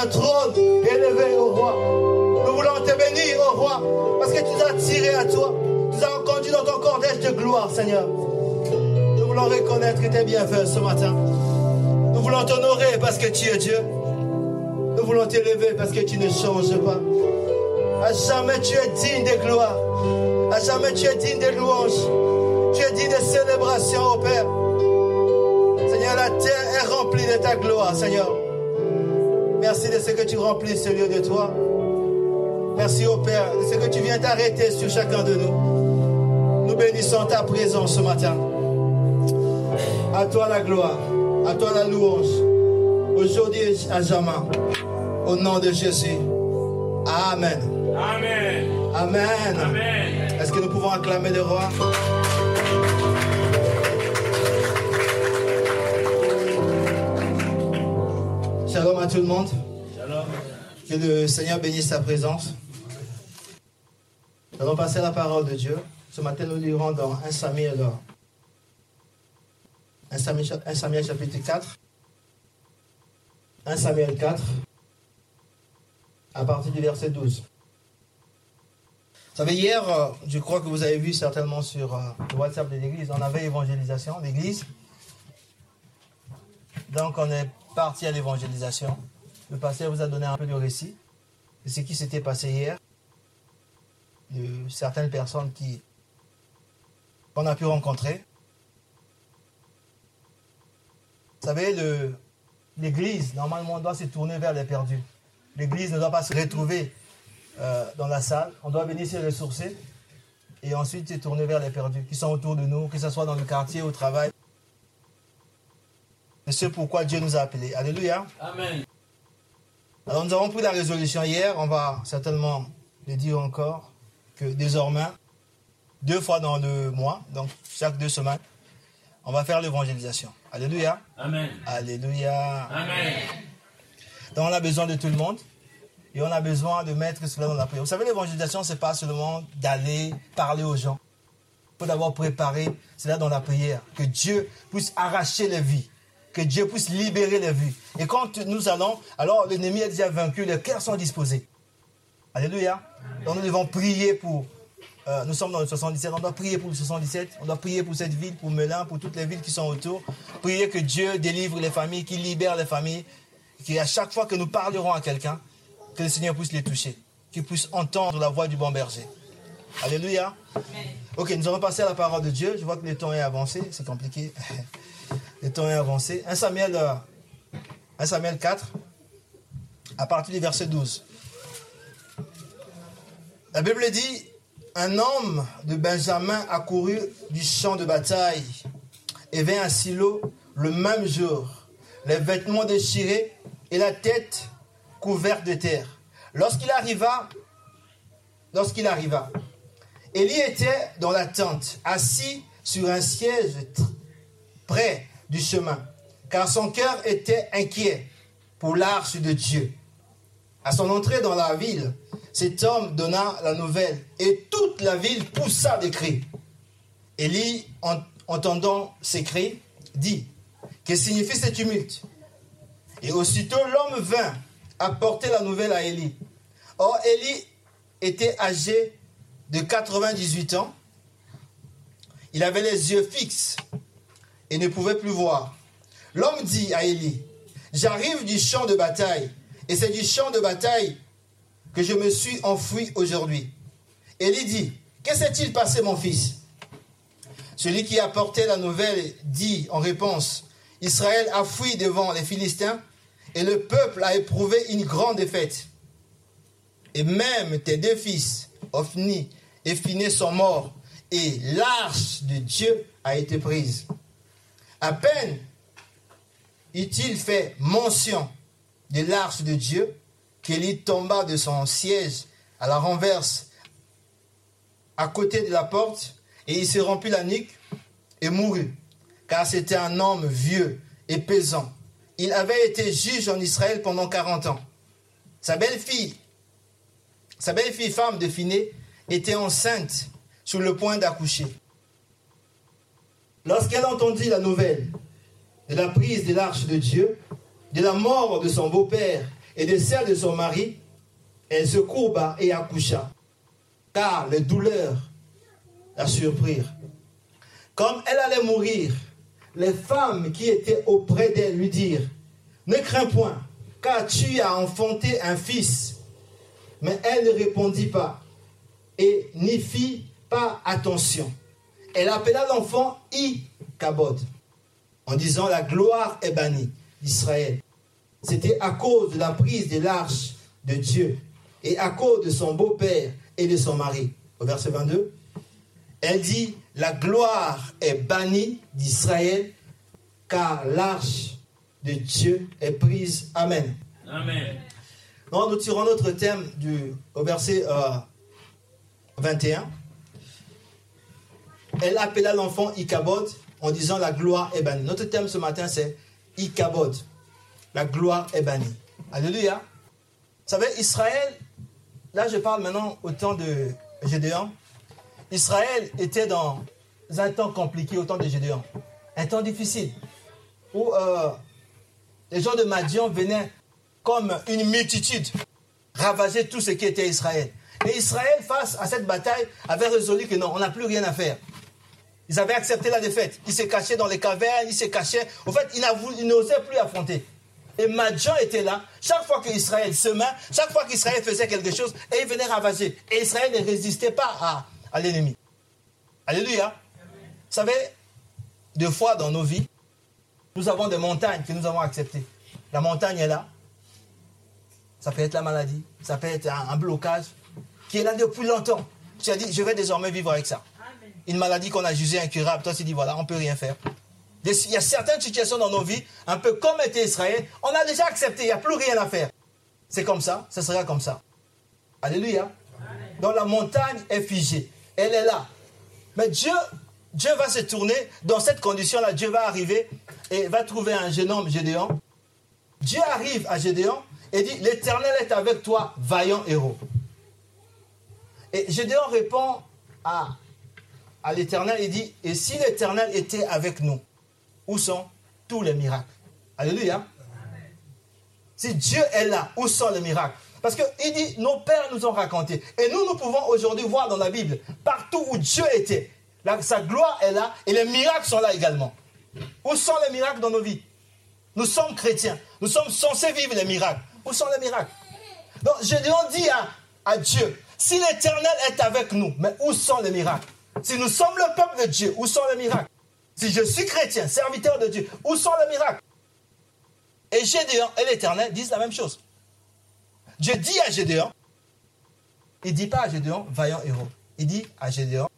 un trône élevé au roi. Nous voulons te bénir, au roi, parce que tu nous as tirés à toi. Tu nous as conduits dans ton cordège de gloire, Seigneur. Nous voulons reconnaître que tu es bien fait ce matin. Nous voulons t'honorer parce que tu es Dieu. Nous voulons t'élever parce que tu ne changes pas. À jamais tu es digne de gloire. À jamais tu es digne de louange. Tu es digne de célébration, au Père. Seigneur, la terre est remplie de ta gloire, Seigneur. Merci de ce que tu remplis ce lieu de toi. Merci, au Père, de ce que tu viens t'arrêter sur chacun de nous. Nous bénissons ta présence ce matin. À toi la gloire, à toi la louange, aujourd'hui et à jamais. Au nom de Jésus. Amen. Amen. Amen. Amen. Est-ce que nous pouvons acclamer le roi? Shalom à tout le monde. Que le Seigneur bénisse sa présence. Nous allons passer à la parole de Dieu. Ce matin, nous lirons dans 1 Samuel, 1 Samuel, 1 Samuel chapitre 4. 1 Samuel 4, à partir du verset 12. Vous savez, hier, euh, je crois que vous avez vu certainement sur euh, le WhatsApp de l'église, on avait évangélisation d'église. Donc, on est parti à l'évangélisation. Le pasteur vous a donné un peu de récit de ce qui s'était passé hier, de certaines personnes qui qu'on a pu rencontrer. Vous savez, l'église, normalement, doit se tourner vers les perdus. L'église ne doit pas se retrouver euh, dans la salle. On doit venir se ressourcer et ensuite se tourner vers les perdus qui sont autour de nous, que ce soit dans le quartier, au travail. C'est ce pourquoi Dieu nous a appelés. Alléluia. Amen. Alors nous avons pris la résolution hier, on va certainement le dire encore, que désormais, deux fois dans le mois, donc chaque deux semaines, on va faire l'évangélisation. Alléluia. Amen. Alléluia. Amen. Donc on a besoin de tout le monde et on a besoin de mettre cela dans la prière. Vous savez, l'évangélisation, c'est pas seulement d'aller parler aux gens. Il faut d'abord préparer cela dans la prière, que Dieu puisse arracher les vies, que Dieu puisse libérer les vies. Et quand nous allons, alors l'ennemi est déjà vaincu, les cœurs sont disposés. Alléluia. Donc nous devons prier pour. euh, nous sommes dans le 77, on doit prier pour le 77, on doit prier pour cette ville, pour Melun, pour toutes les villes qui sont autour. Prier que Dieu délivre les familles, qu'il libère les familles, qu'à chaque fois que nous parlerons à quelqu'un, que le Seigneur puisse les toucher, qu'il puisse entendre la voix du bon berger. Alléluia. Ok, nous allons passer à la parole de Dieu. Je vois que le temps est avancé, c'est compliqué. Le temps est avancé. 1 Samuel, euh, 1 Samuel 4, à partir du verset 12. La Bible dit, un homme de Benjamin accourut du champ de bataille et vint à Silo le même jour, les vêtements déchirés et la tête couverte de terre. Lorsqu'il arriva, lorsqu'il arriva, Élie était dans la tente, assis sur un siège près du chemin, car son cœur était inquiet pour l'arche de Dieu. À son entrée dans la ville, cet homme donna la nouvelle et toute la ville poussa des cris. Élie, en- entendant ces cris, dit Que signifie ce tumulte? Et aussitôt l'homme vint apporter la nouvelle à Élie. Or, Élie était âgé de 98 ans. Il avait les yeux fixes et ne pouvait plus voir. L'homme dit à Élie J'arrive du champ de bataille, et c'est du champ de bataille que je me suis enfoui aujourd'hui. Élie dit Que s'est-il passé, mon fils? Celui qui apportait la nouvelle dit en réponse Israël a fui devant les Philistins, et le peuple a éprouvé une grande défaite. Et même tes deux fils, Ophni et Phinehas, sont morts, et l'arche de Dieu a été prise. À peine eut-il fait mention de l'arche de Dieu qu'Élie tomba de son siège à la renverse à côté de la porte et il se remplit la nuque et mourut, car c'était un homme vieux et pesant. Il avait été juge en Israël pendant 40 ans. Sa belle-fille, sa belle-fille femme de Phinée, était enceinte sur le point d'accoucher. Lorsqu'elle entendit la nouvelle de la prise de l'arche de Dieu, de la mort de son beau-père et de celle de son mari, elle se courba et accoucha, car les douleurs la surprirent. Comme elle allait mourir, les femmes qui étaient auprès d'elle lui dirent, ne crains point, car tu as enfanté un fils. Mais elle ne répondit pas et n'y fit pas attention. Elle appela l'enfant I-Kabod, en disant la gloire est bannie d'Israël. C'était à cause de la prise de l'arche de Dieu et à cause de son beau-père et de son mari. Au verset 22, elle dit, la gloire est bannie d'Israël car l'arche de Dieu est prise. Amen. Amen. nous tirons notre thème du, au verset 21. Elle appela l'enfant Ikabod en disant la gloire est bannie. Notre thème ce matin c'est Ikabod. La gloire est bannie. Alléluia. Vous savez, Israël, là je parle maintenant au temps de Gédéon. Israël était dans un temps compliqué au temps de Gédéon. Un temps difficile. Où euh, les gens de Madian venaient comme une multitude ravager tout ce qui était Israël. Et Israël, face à cette bataille, avait résolu que non, on n'a plus rien à faire. Ils avaient accepté la défaite. Ils se cachaient dans les cavernes, ils se cachaient. En fait, ils n'osaient plus affronter. Et Madian était là. Chaque fois qu'Israël semait, chaque fois qu'Israël faisait quelque chose, et il venait ravager. Et Israël ne résistait pas à, à l'ennemi. Alléluia. Vous savez, deux fois dans nos vies, nous avons des montagnes que nous avons acceptées. La montagne est là. Ça peut être la maladie, ça peut être un, blocage qui est là depuis longtemps. Tu as dit, je vais désormais vivre avec ça. Une maladie qu'on a jugée incurable, toi tu dis, voilà, on ne peut rien faire. Il y a certaines situations dans nos vies, un peu comme était Israël, on a déjà accepté, il n'y a plus rien à faire. C'est comme ça, ce sera comme ça. Alléluia. Donc la montagne est figée elle est là. Mais Dieu, Dieu va se tourner dans cette condition-là. Dieu va arriver et va trouver un jeune homme, Gédéon. Dieu arrive à Gédéon et dit L'Éternel est avec toi, vaillant héros. Et Gédéon répond à, à l'Éternel et dit Et si l'Éternel était avec nous, où sont tous les miracles? Alléluia. Si Dieu est là, où sont les miracles? Parce qu'il dit, nos pères nous ont raconté. Et nous, nous pouvons aujourd'hui voir dans la Bible, partout où Dieu était, sa gloire est là et les miracles sont là également. Où sont les miracles dans nos vies? Nous sommes chrétiens. Nous sommes censés vivre les miracles. Où sont les miracles? Donc, Gédéon dit à, à Dieu, si l'Éternel est avec nous, mais où sont les miracles? Si nous sommes le peuple de Dieu, où sont les miracles Si je suis chrétien, serviteur de Dieu, où sont les miracles Et Gédéon et l'Éternel disent la même chose. Dieu dit à Gédéon, il ne dit pas à Gédéon, vaillant héros. Il dit à Gédéon,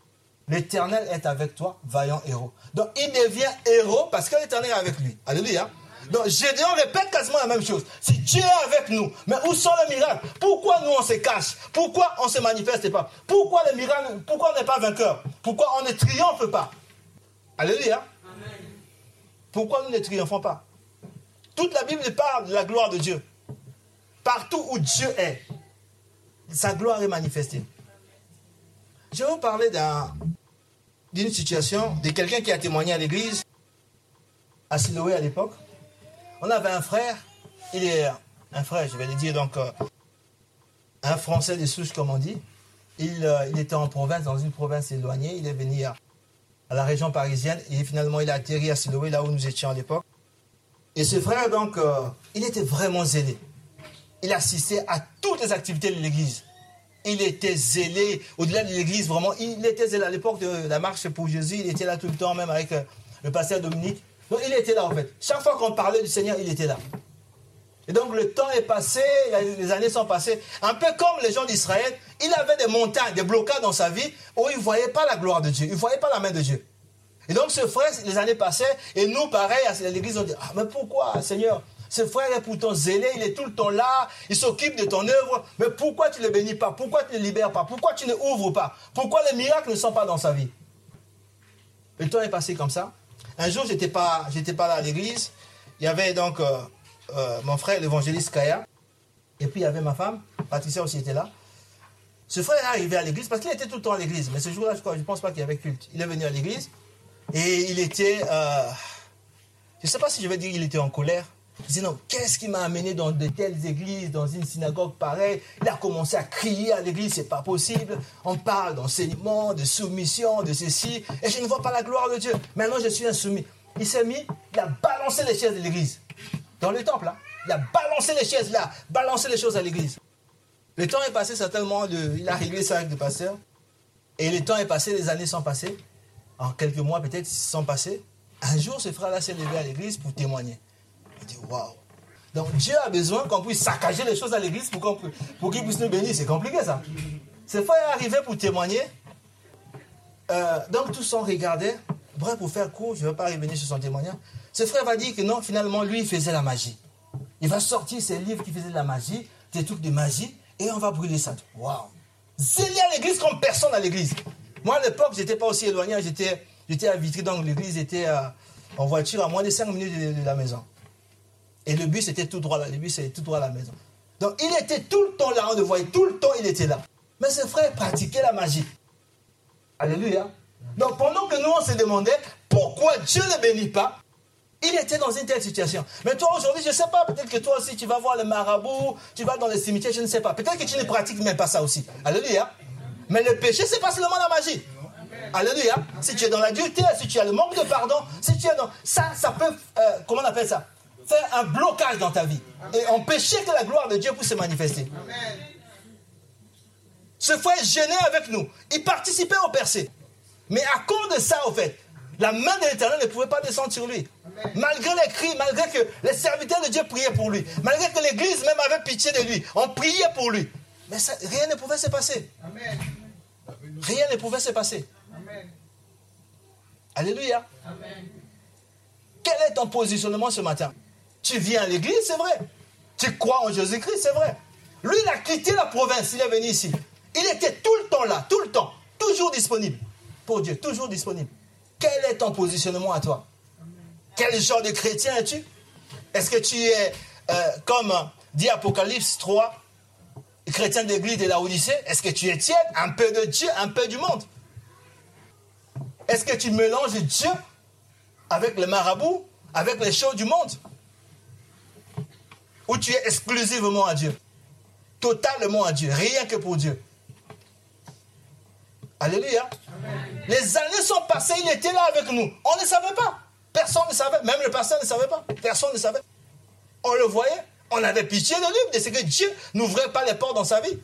l'éternel est avec toi, vaillant héros. Donc il devient héros parce que l'éternel est avec lui. Alléluia. Donc Gédéon répète quasiment la même chose. Si Dieu est avec nous, mais où sont les miracles? Pourquoi nous on se cache? Pourquoi on ne se manifeste pas? Pourquoi les miracles Pourquoi on n'est pas vainqueur? Pourquoi on ne triomphe pas? Alléluia. Pourquoi nous ne triomphons pas? Toute la Bible parle de la gloire de Dieu. Partout où Dieu est, sa gloire est manifestée. Je vais vous parler d'une situation de quelqu'un qui a témoigné à l'église, à Siloé à l'époque. On avait un frère, il est un frère, je vais le dire, donc euh, un Français de souche, comme on dit. Il, euh, il, était en province, dans une province éloignée. Il est venu à, la région parisienne et finalement il a atterri à Siloé, là où nous étions à l'époque. Et ce frère, donc, euh, il était vraiment zélé il assistait à toutes les activités de l'Église. Il était zélé, au-delà de l'Église, vraiment, il était zélé à l'époque de la marche pour Jésus, il était là tout le temps, même avec le pasteur Dominique. Il était là en fait. Chaque fois qu'on parlait du Seigneur, il était là. Et donc le temps est passé, les années sont passées. Un peu comme les gens d'Israël, il avait des montagnes, des blocages dans sa vie où il ne voyait pas la gloire de Dieu, il ne voyait pas la main de Dieu. Et donc ce frère, les années passaient, et nous, pareil, à l'église, on dit, ah mais pourquoi, Seigneur? Ce frère est pourtant zélé, il est tout le temps là, il s'occupe de ton œuvre, mais pourquoi tu ne le bénis pas? Pourquoi tu ne le libères pas? Pourquoi tu ne ouvres pas? Pourquoi les miracles ne sont pas dans sa vie Le temps est passé comme ça. Un jour, je n'étais pas, pas là à l'église. Il y avait donc euh, euh, mon frère, l'évangéliste Kaya, et puis il y avait ma femme, Patricia aussi était là. Ce frère est arrivé à l'église parce qu'il était tout le temps à l'église, mais ce jour-là, je ne pense pas qu'il y avait culte. Il est venu à l'église et il était, euh, je ne sais pas si je vais dire qu'il était en colère, Il disait non, qu'est-ce qui m'a amené dans de telles églises, dans une synagogue pareille? Il a commencé à crier à l'église, c'est pas possible. On parle d'enseignement, de soumission, de ceci, et je ne vois pas la gloire de Dieu. Maintenant, je suis insoumis. Il s'est mis, il a balancé les chaises de l'église. Dans le temple, là. Il a balancé les chaises là, balancé les choses à l'église. Le temps est passé certainement, il a réglé ça avec le pasteur. Et le temps est passé, les années sont passées. En quelques mois peut-être, sont passés. Un jour, ce frère-là s'est levé à l'église pour témoigner. Il dit, waouh. Donc Dieu a besoin qu'on puisse saccager les choses à l'église pour, qu'il puisse nous bénir. C'est compliqué ça. Ce frère est arrivé pour témoigner. Euh, donc tous sont regardés. Bref, pour faire court, je ne vais pas revenir sur son témoignage. Ce frère va dire que non, finalement, lui, il faisait la magie. Il va sortir ses livres qui faisaient de la magie, des trucs de magie, et on va brûler ça. Waouh! Zélé à l'église comme personne à l'église. Moi, à l'époque, je n'étais pas aussi éloigné, j'étais, j'étais à Vitry, donc l'église était euh, en voiture à moins de 5 minutes de, la maison. Et le bus était tout droit là, le bus était tout droit à la maison. Donc il était tout le temps là, on le voyait, tout le temps il était là. Mais ses frères pratiquaient la magie. Alléluia. Donc pendant que nous on se demandait pourquoi Dieu ne bénit pas, il était dans une telle situation. Mais toi, aujourd'hui, je ne sais pas, peut-être que toi aussi, tu vas voir le marabout, tu vas dans les cimetières, je ne sais pas. Peut-être que tu ne pratiques même pas ça aussi. Alléluia. Mais le péché, c'est pas seulement la magie. Alléluia. Si tu es dans l'adultère, si tu as le manque de pardon, si tu es dans... Ça, ça peut... Euh, comment on appelle ça? Faire un blocage dans ta vie. Et empêcher que la gloire de Dieu puisse se manifester. Ce frère gêné avec nous. Il participait au percé. Mais à cause de ça, au fait, la main de l'Éternel ne pouvait pas descendre sur lui. Malgré les cris, malgré que les serviteurs de Dieu priaient pour lui, malgré que l'Église même avait pitié de lui, on priait pour lui. Mais rien ne pouvait se passer. Rien ne pouvait se passer. Alléluia. Quel est ton positionnement ce matin? Tu viens à l'église, c'est vrai. Tu crois en Jésus-Christ, c'est vrai. Lui, il a quitté la province, il est venu ici. Il était tout le temps là, tout le temps, toujours disponible. Pour Dieu, toujours disponible. Quel est ton positionnement à toi? Quel genre de chrétien es-tu? Est-ce que tu es, euh, comme dit Apocalypse 3, chrétien d'église de la Odyssée? Est-ce que tu es tiède? Un peu de Dieu, un peu du monde Est-ce que tu mélanges Dieu avec le marabout, avec les choses du monde? Ou tu es exclusivement à Dieu Totalement à Dieu, rien que pour Dieu Alléluia. Les années sont passées, il était là avec nous. On ne savait pas. Personne ne savait. Même le pasteur ne savait pas. Personne ne savait. On le voyait. On avait pitié de lui. De ce que Dieu n'ouvrait pas les portes dans sa vie.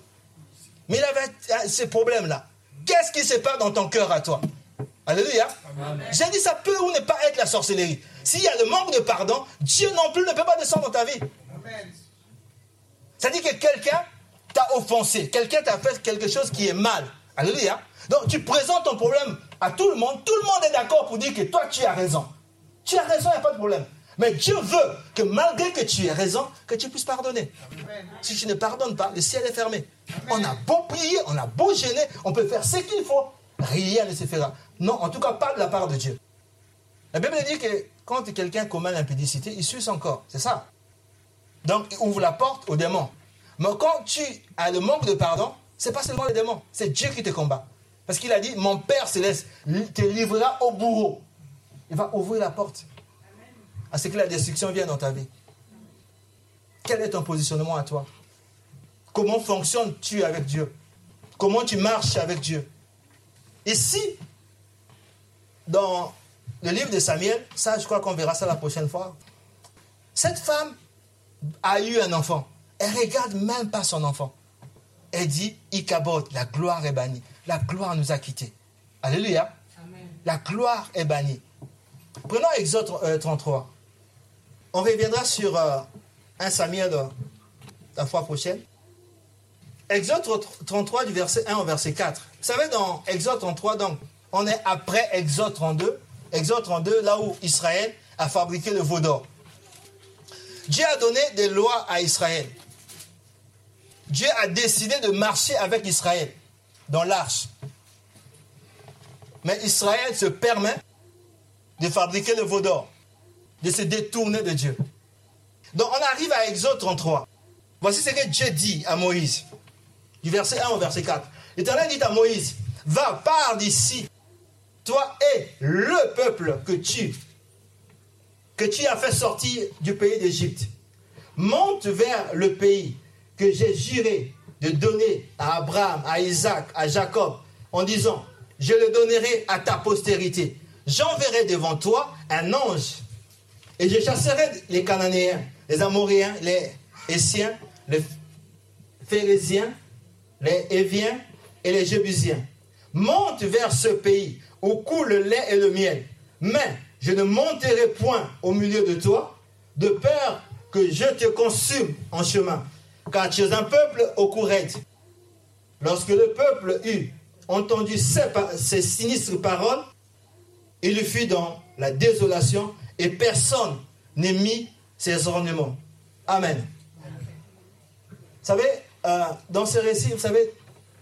Mais il avait euh, ces problèmes-là. Qu'est-ce qui se passe dans ton cœur à toi? Alléluia. J'ai dit, ça peut ou ne pas être la sorcellerie. S'il y a le manque de pardon, Dieu non plus ne peut pas descendre dans ta vie. Ça dit que quelqu'un t'a offensé, quelqu'un t'a fait quelque chose qui est mal. Alléluia. Donc tu présentes ton problème à tout le monde. Tout le monde est d'accord pour dire que toi tu as raison. Tu as raison, il n'y a pas de problème. Mais Dieu veut que malgré que tu aies raison, que tu puisses pardonner. Si tu ne pardonnes pas, le ciel est fermé. On a beau prier, on a beau gêner, on peut faire ce qu'il faut. Rien ne se fera. Non, en tout cas pas de la part de Dieu. La Bible dit que quand quelqu'un commet l'impédicité, il suit son corps. C'est ça. Donc il ouvre la porte aux démons. Mais quand tu as le manque de pardon, c'est pas seulement les démons, c'est Dieu qui te combat. Parce qu'il a dit, mon Père céleste te livrera au bourreau. Il va ouvrir la porte à ce que la destruction vienne dans ta vie. Quel est ton positionnement à toi? Comment fonctionnes-tu avec Dieu? Comment tu marches avec Dieu? Ici, dans le livre de Samuel, ça je crois qu'on verra ça la prochaine fois, cette femme a eu un enfant. Elle regarde même pas son enfant. Elle dit, Ikabot, la gloire est bannie la gloire nous a quittés. Alléluia. La gloire est bannie. Prenons Exode 33. Euh, On reviendra sur 1 euh, Samuel euh, la fois prochaine. Exode 33 du verset 1 au verset 4. Vous savez, dans Exode 33, donc, on est après Exode 32. Exode 32, là où Israël a fabriqué le veau d'or. Dieu a donné des lois à Israël. Dieu a décidé de marcher avec Israël dans l'arche. Mais Israël se permet de fabriquer le veau d'or, de se détourner de Dieu. Donc on arrive à Exode 33. Voici ce que Dieu dit à Moïse, du verset 1 au verset 4. L'Éternel dit à Moïse, va, pars d'ici, toi et le peuple que tu, que tu as fait sortir du pays d'Égypte. Monte vers le pays que j'ai juré de donner à Abraham, à Isaac, à Jacob, en disant, je le donnerai à ta postérité. J'enverrai devant toi un ange, et je chasserai les Cananéens, les Amoréens, les Essiens, les Phérésiens, les Éviens et les Jébusiens. Monte vers ce pays où coule le lait et le miel. Mais je ne monterai point au milieu de toi, de peur que je te consume en chemin. Car tu es un peuple au courant. Lorsque le peuple eut entendu ces, sinistres paroles, il fut dans la désolation et personne n'est ses ornements. Amen. Vous savez, euh, dans ce récit, vous savez,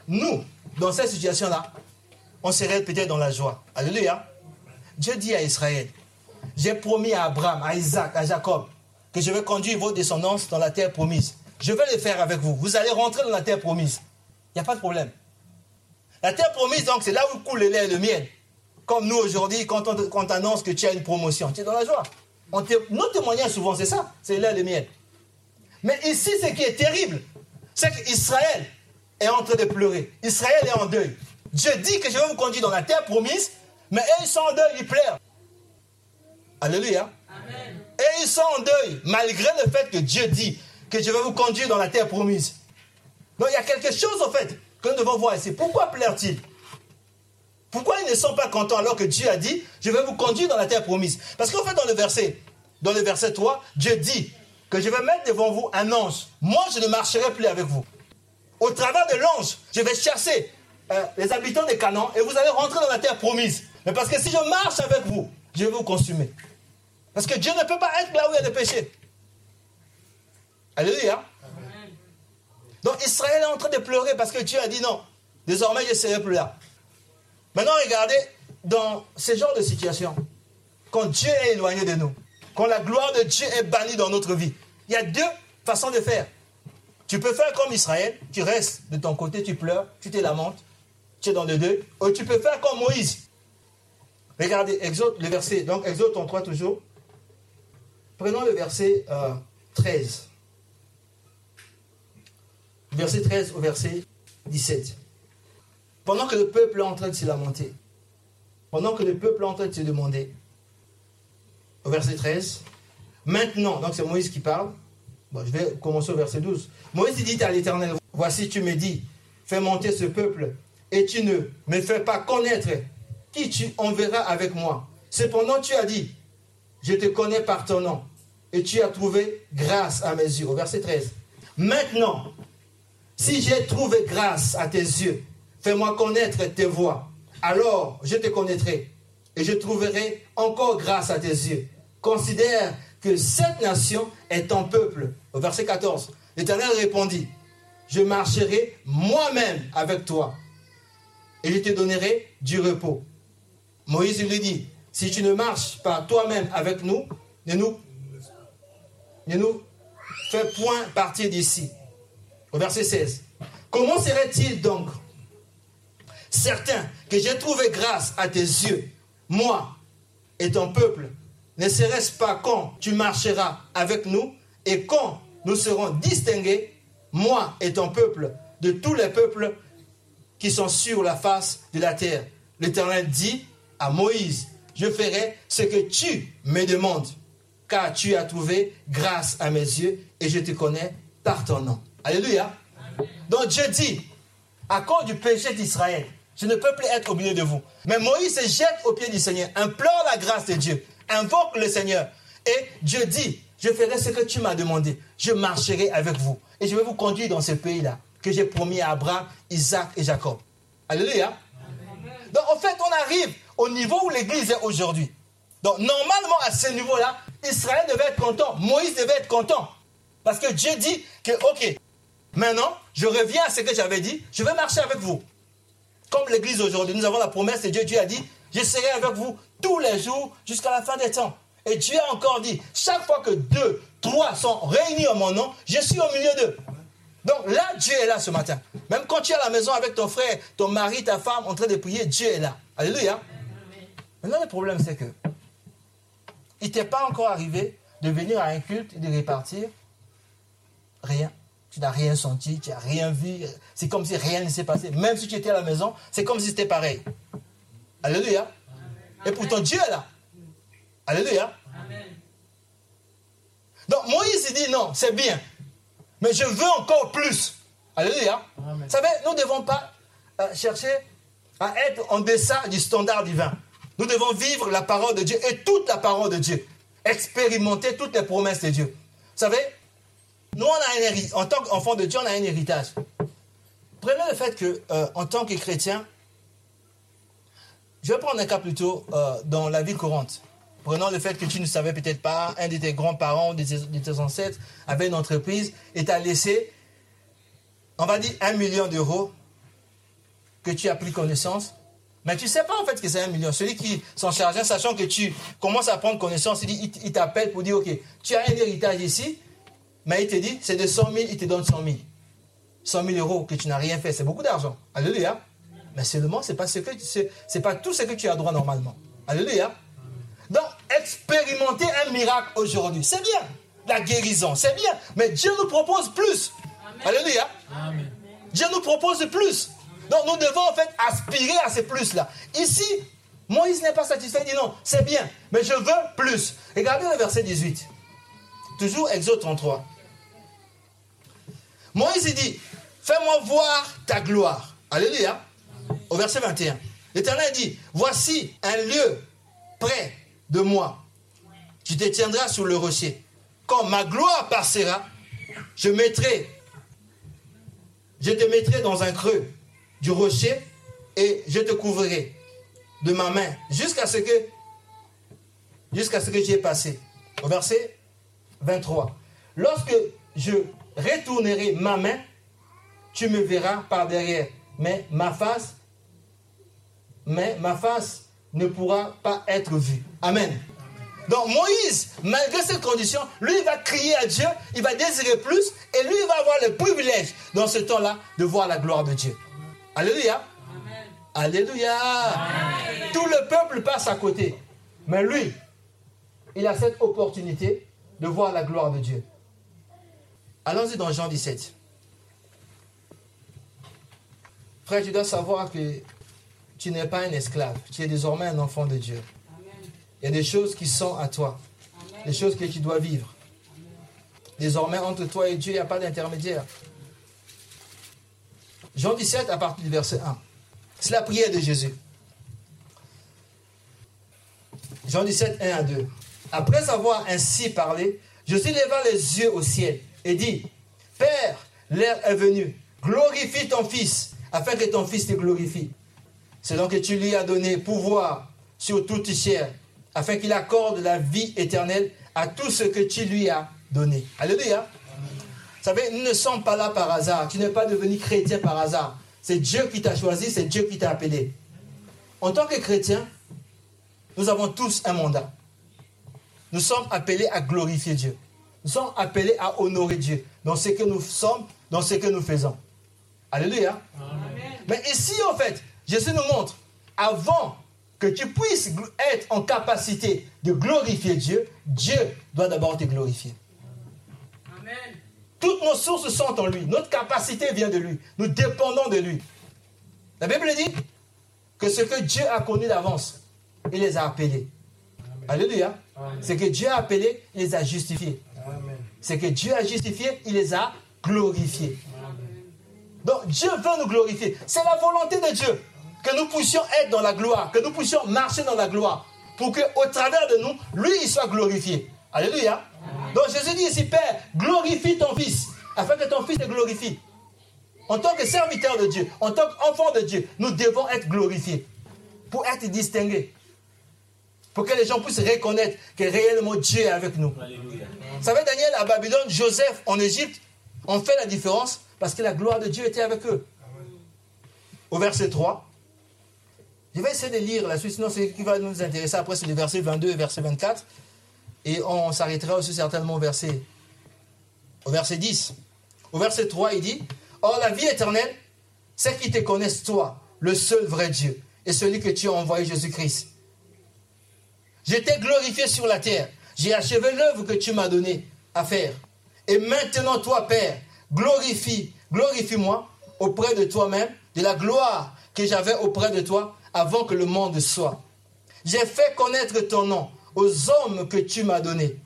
nous, dans cette situation-là, on serait peut-être dans la joie. Alléluia. Dieu dit à Israël, j'ai promis à Abraham, à Isaac, à Jacob, que je vais conduire vos descendances dans la terre promise. Je vais le faire avec vous. Vous allez rentrer dans la terre promise. Il n'y a pas de problème. La terre promise, donc, c'est là où coule le lait et le miel. Comme nous aujourd'hui, quand on, t'annonce que tu as une promotion, tu es dans la joie. On nos témoignages, souvent, c'est ça, c'est le lait et le miel. Mais ici, ce qui est terrible, c'est qu'Israël est en train de pleurer. Israël est en deuil. Dieu dit que je vais vous conduire dans la terre promise, mais eux, ils sont en deuil, ils pleurent. Alléluia. Et ils sont en deuil, malgré le fait que Dieu dit que je vais vous conduire dans la terre promise. Donc il y a quelque chose, en fait, que nous devons voir ici. Pourquoi pleurent-ils Pourquoi ils ne sont pas contents alors que Dieu a dit, je vais vous conduire dans la terre promise Parce qu'en fait, dans le verset, dans le verset 3, Dieu dit que je vais mettre devant vous un ange. Moi, je ne marcherai plus avec vous. Au travers de l'ange, je vais chasser euh, les habitants des Canaan et vous allez rentrer dans la terre promise. Mais parce que si je marche avec vous, je vais vous consumer. Parce que Dieu ne peut pas être là où il y a des péchés. Alléluia. Donc Israël est en train de pleurer parce que Dieu a dit non. Désormais, je ne serai plus là. Maintenant, regardez, dans ce genre de situation, quand Dieu est éloigné de nous, quand la gloire de Dieu est bannie dans notre vie, il y a deux façons de faire. Tu peux faire comme Israël, tu restes de ton côté, tu pleures, tu te lamentes, tu es dans le deux. Ou tu peux faire comme Moïse. Regardez, Exode, le verset, donc Exode 33 toujours. Prenons le verset 13. Euh, verset 13 au verset 17. Pendant que le peuple est en train de se lamenter, pendant que le peuple est en train de se demander, au verset 13, maintenant, donc c'est Moïse qui parle, bon, je vais commencer au verset 12. Moïse dit à l'Éternel, voici tu me dis, fais monter ce peuple, et tu ne me fais pas connaître tu enverras avec moi. Cependant, tu as dit, je te connais par ton nom, et tu as trouvé grâce à mes yeux. Au verset 13. Maintenant, si j'ai trouvé grâce à tes yeux, fais-moi connaître tes voies. Alors je te connaîtrai et je trouverai encore grâce à tes yeux. Considère que cette nation est ton peuple. Au verset 14, l'Éternel répondit, je marcherai moi-même avec toi et je te donnerai du repos. Moïse lui dit, si tu ne marches pas toi-même avec nous, ne nous, ne nous fais point partir d'ici. Au verset 16. Comment serait-il donc certain que j'ai trouvé grâce à tes yeux, moi et ton peuple? Ne serait-ce pas quand tu marcheras avec nous et quand nous serons distingués, moi et ton peuple, de tous les peuples qui sont sur la face de la terre? L'Éternel dit à Moïse, je ferai ce que tu me demandes, car tu as trouvé grâce à mes yeux et je te connais par ton nom. Alléluia. Donc Dieu dit, à cause du péché d'Israël, je ne peux plus être au milieu de vous. Mais Moïse se jette au pied du Seigneur, implore la grâce de Dieu, invoque le Seigneur. Et Dieu dit, je ferai ce que tu m'as demandé. Je marcherai avec vous. Et je vais vous conduire dans ce pays-là que j'ai promis à Abraham, Isaac et Jacob. Alléluia. Donc en fait, on arrive au niveau où l'Église est aujourd'hui. Donc normalement, à ce niveau-là, Israël devait être content. Moïse devait être content. Parce que Dieu dit que, ok, Maintenant, je reviens à ce que j'avais dit, je vais marcher avec vous. Comme l'Église aujourd'hui, nous avons la promesse de Dieu. Dieu a dit, je serai avec vous tous les jours jusqu'à la fin des temps. Et Dieu a encore dit, chaque fois que deux, trois sont réunis en mon nom, je suis au milieu d'eux. Donc là, Dieu est là ce matin. Même quand tu es à la maison avec ton frère, ton mari, ta femme, en train de prier, Dieu est là. Alléluia. Maintenant, le problème, c'est que il t'est pas encore arrivé de venir à un culte et de répartir rien. Tu n'as rien senti, tu n'as rien vu. C'est comme si rien ne s'est passé. Même si tu étais à la maison, c'est comme si c'était pareil. Alléluia. Et pourtant, Dieu est là. Alléluia. Donc Moïse il dit non, c'est bien. Mais je veux encore plus. Alléluia. Vous savez, nous ne devons pas euh, chercher à être en deçà du standard divin. Nous devons vivre la parole de Dieu et toute la parole de Dieu. Expérimenter toutes les promesses de Dieu. Vous savez, nous, on a. En tant qu'enfant de Dieu, on a un héritage. Prenez le fait que, euh, en tant que chrétien, je vais prendre un cas plutôt euh, dans la vie courante. Prenons le fait que tu ne savais peut-être pas, un de tes grands-parents, de tes, ancêtres avait une entreprise et t'a laissé, on va dire, un million d'euros que tu as pris connaissance. Mais tu ne sais pas en fait que c'est un million. Celui qui s'en chargeait, sachant que tu commences à prendre connaissance, il, il t'appelle pour dire, OK, tu as un héritage ici, mais il te dit, c'est de 100 000, il te donne 100 000. 100 000 euros que tu n'as rien fait, c'est beaucoup d'argent. Alléluia. Mais seulement, ce n'est pas, ce que, c'est pas tout ce que tu as droit normalement. Alléluia. Donc, expérimenter un miracle aujourd'hui, c'est bien. La guérison, c'est bien. Mais Dieu nous propose plus. Alléluia. Dieu nous propose plus. Donc, nous devons en fait aspirer à ces plus-là. Ici, Moïse n'est pas satisfait. Il dit non, c'est bien, mais je veux plus. Regardez le verset 18. Toujours Exode 33. Moïse dit, fais-moi voir ta gloire. Alléluia. Au verset 21. L'Éternel dit, voici un lieu près de moi. Tu te tiendras sur le rocher. Quand ma gloire passera, je mettrai, je te mettrai dans un creux du rocher et je te couvrirai de ma main jusqu'à ce que jusqu'à ce que j'y ai passé. Au verset 23. Lorsque je retournerai ma main, tu me verras par derrière, mais ma face mais ma face ne pourra pas être vue. Amen. Donc Moïse, malgré cette condition, lui, il va crier à Dieu, il va désirer plus, et lui, il va avoir le privilège, dans ce temps-là, de voir la gloire de Dieu. Alléluia. Alléluia. Tout le peuple passe à côté. Mais lui, il a cette opportunité de voir la gloire de Dieu. Allons-y dans Jean 17. Frère, tu dois savoir que tu n'es pas un esclave, tu es désormais un enfant de Dieu. Il y a des choses qui sont à toi, des choses que tu dois vivre. Désormais, entre toi et Dieu, il n'y a pas d'intermédiaire. Jean 17, à partir du verset 1. C'est la prière de Jésus. Jean 17, 1 à 2. Après avoir ainsi parlé, Jésus leva les yeux au ciel et dit, Père, l'heure est venue, glorifie ton Fils, afin que ton Fils te glorifie donc que tu lui as donné pouvoir sur toute chair, afin qu'il accorde la vie éternelle à tout ce que tu lui as donné. Alléluia. Vous savez, nous ne sommes pas là par hasard. Tu n'es pas devenu chrétien par hasard. C'est Dieu qui t'a choisi, c'est Dieu qui t'a appelé. En tant que chrétien, nous avons tous un mandat. Nous sommes appelés à glorifier Dieu. Nous sommes appelés à honorer Dieu dans ce que nous sommes, dans ce que nous faisons. Alléluia. Mais ici, en fait, Jésus nous montre, avant que tu puisses être en capacité de glorifier Dieu, Dieu doit d'abord te glorifier. Amen. Toutes nos sources sont en lui. Notre capacité vient de lui. Nous dépendons de lui. La Bible dit que ce que Dieu a connu d'avance, il les a appelés. Alléluia. Ce que Dieu a appelé, il les a justifiés. Ce que Dieu a justifié, il les a glorifiés. Donc Dieu veut nous glorifier. C'est la volonté de Dieu que nous puissions être dans la gloire, que nous puissions marcher dans la gloire, pour qu'au travers de nous, lui, il soit glorifié. Alléluia. Donc Jésus dit ici, Père, glorifie ton Fils, afin que ton Fils te glorifie. En tant que serviteur de Dieu, en tant qu'enfant de Dieu, nous devons être glorifiés pour être distingués. Pour que les gens puissent reconnaître que réellement Dieu est avec nous. Vous savez, Daniel à Babylone, Joseph en Égypte ont fait la différence parce que la gloire de Dieu était avec eux. Au verset 3, je vais essayer de lire la suite, sinon c'est ce qui va nous intéresser après, c'est les versets 22 et verset 24. Et on s'arrêtera aussi certainement au verset, au verset 10. Au verset 3, il dit Or, la vie éternelle, c'est qu'ils te connaissent, toi, le seul vrai Dieu, et celui que tu as envoyé, Jésus-Christ. Je t'ai glorifié sur la terre. J'ai achevé l'œuvre que tu m'as donnée à faire. Et maintenant, toi, Père, glorifie, glorifie-moi auprès de toi-même de la gloire que j'avais auprès de toi avant que le monde soit. J'ai fait connaître ton nom aux hommes que tu m'as donnés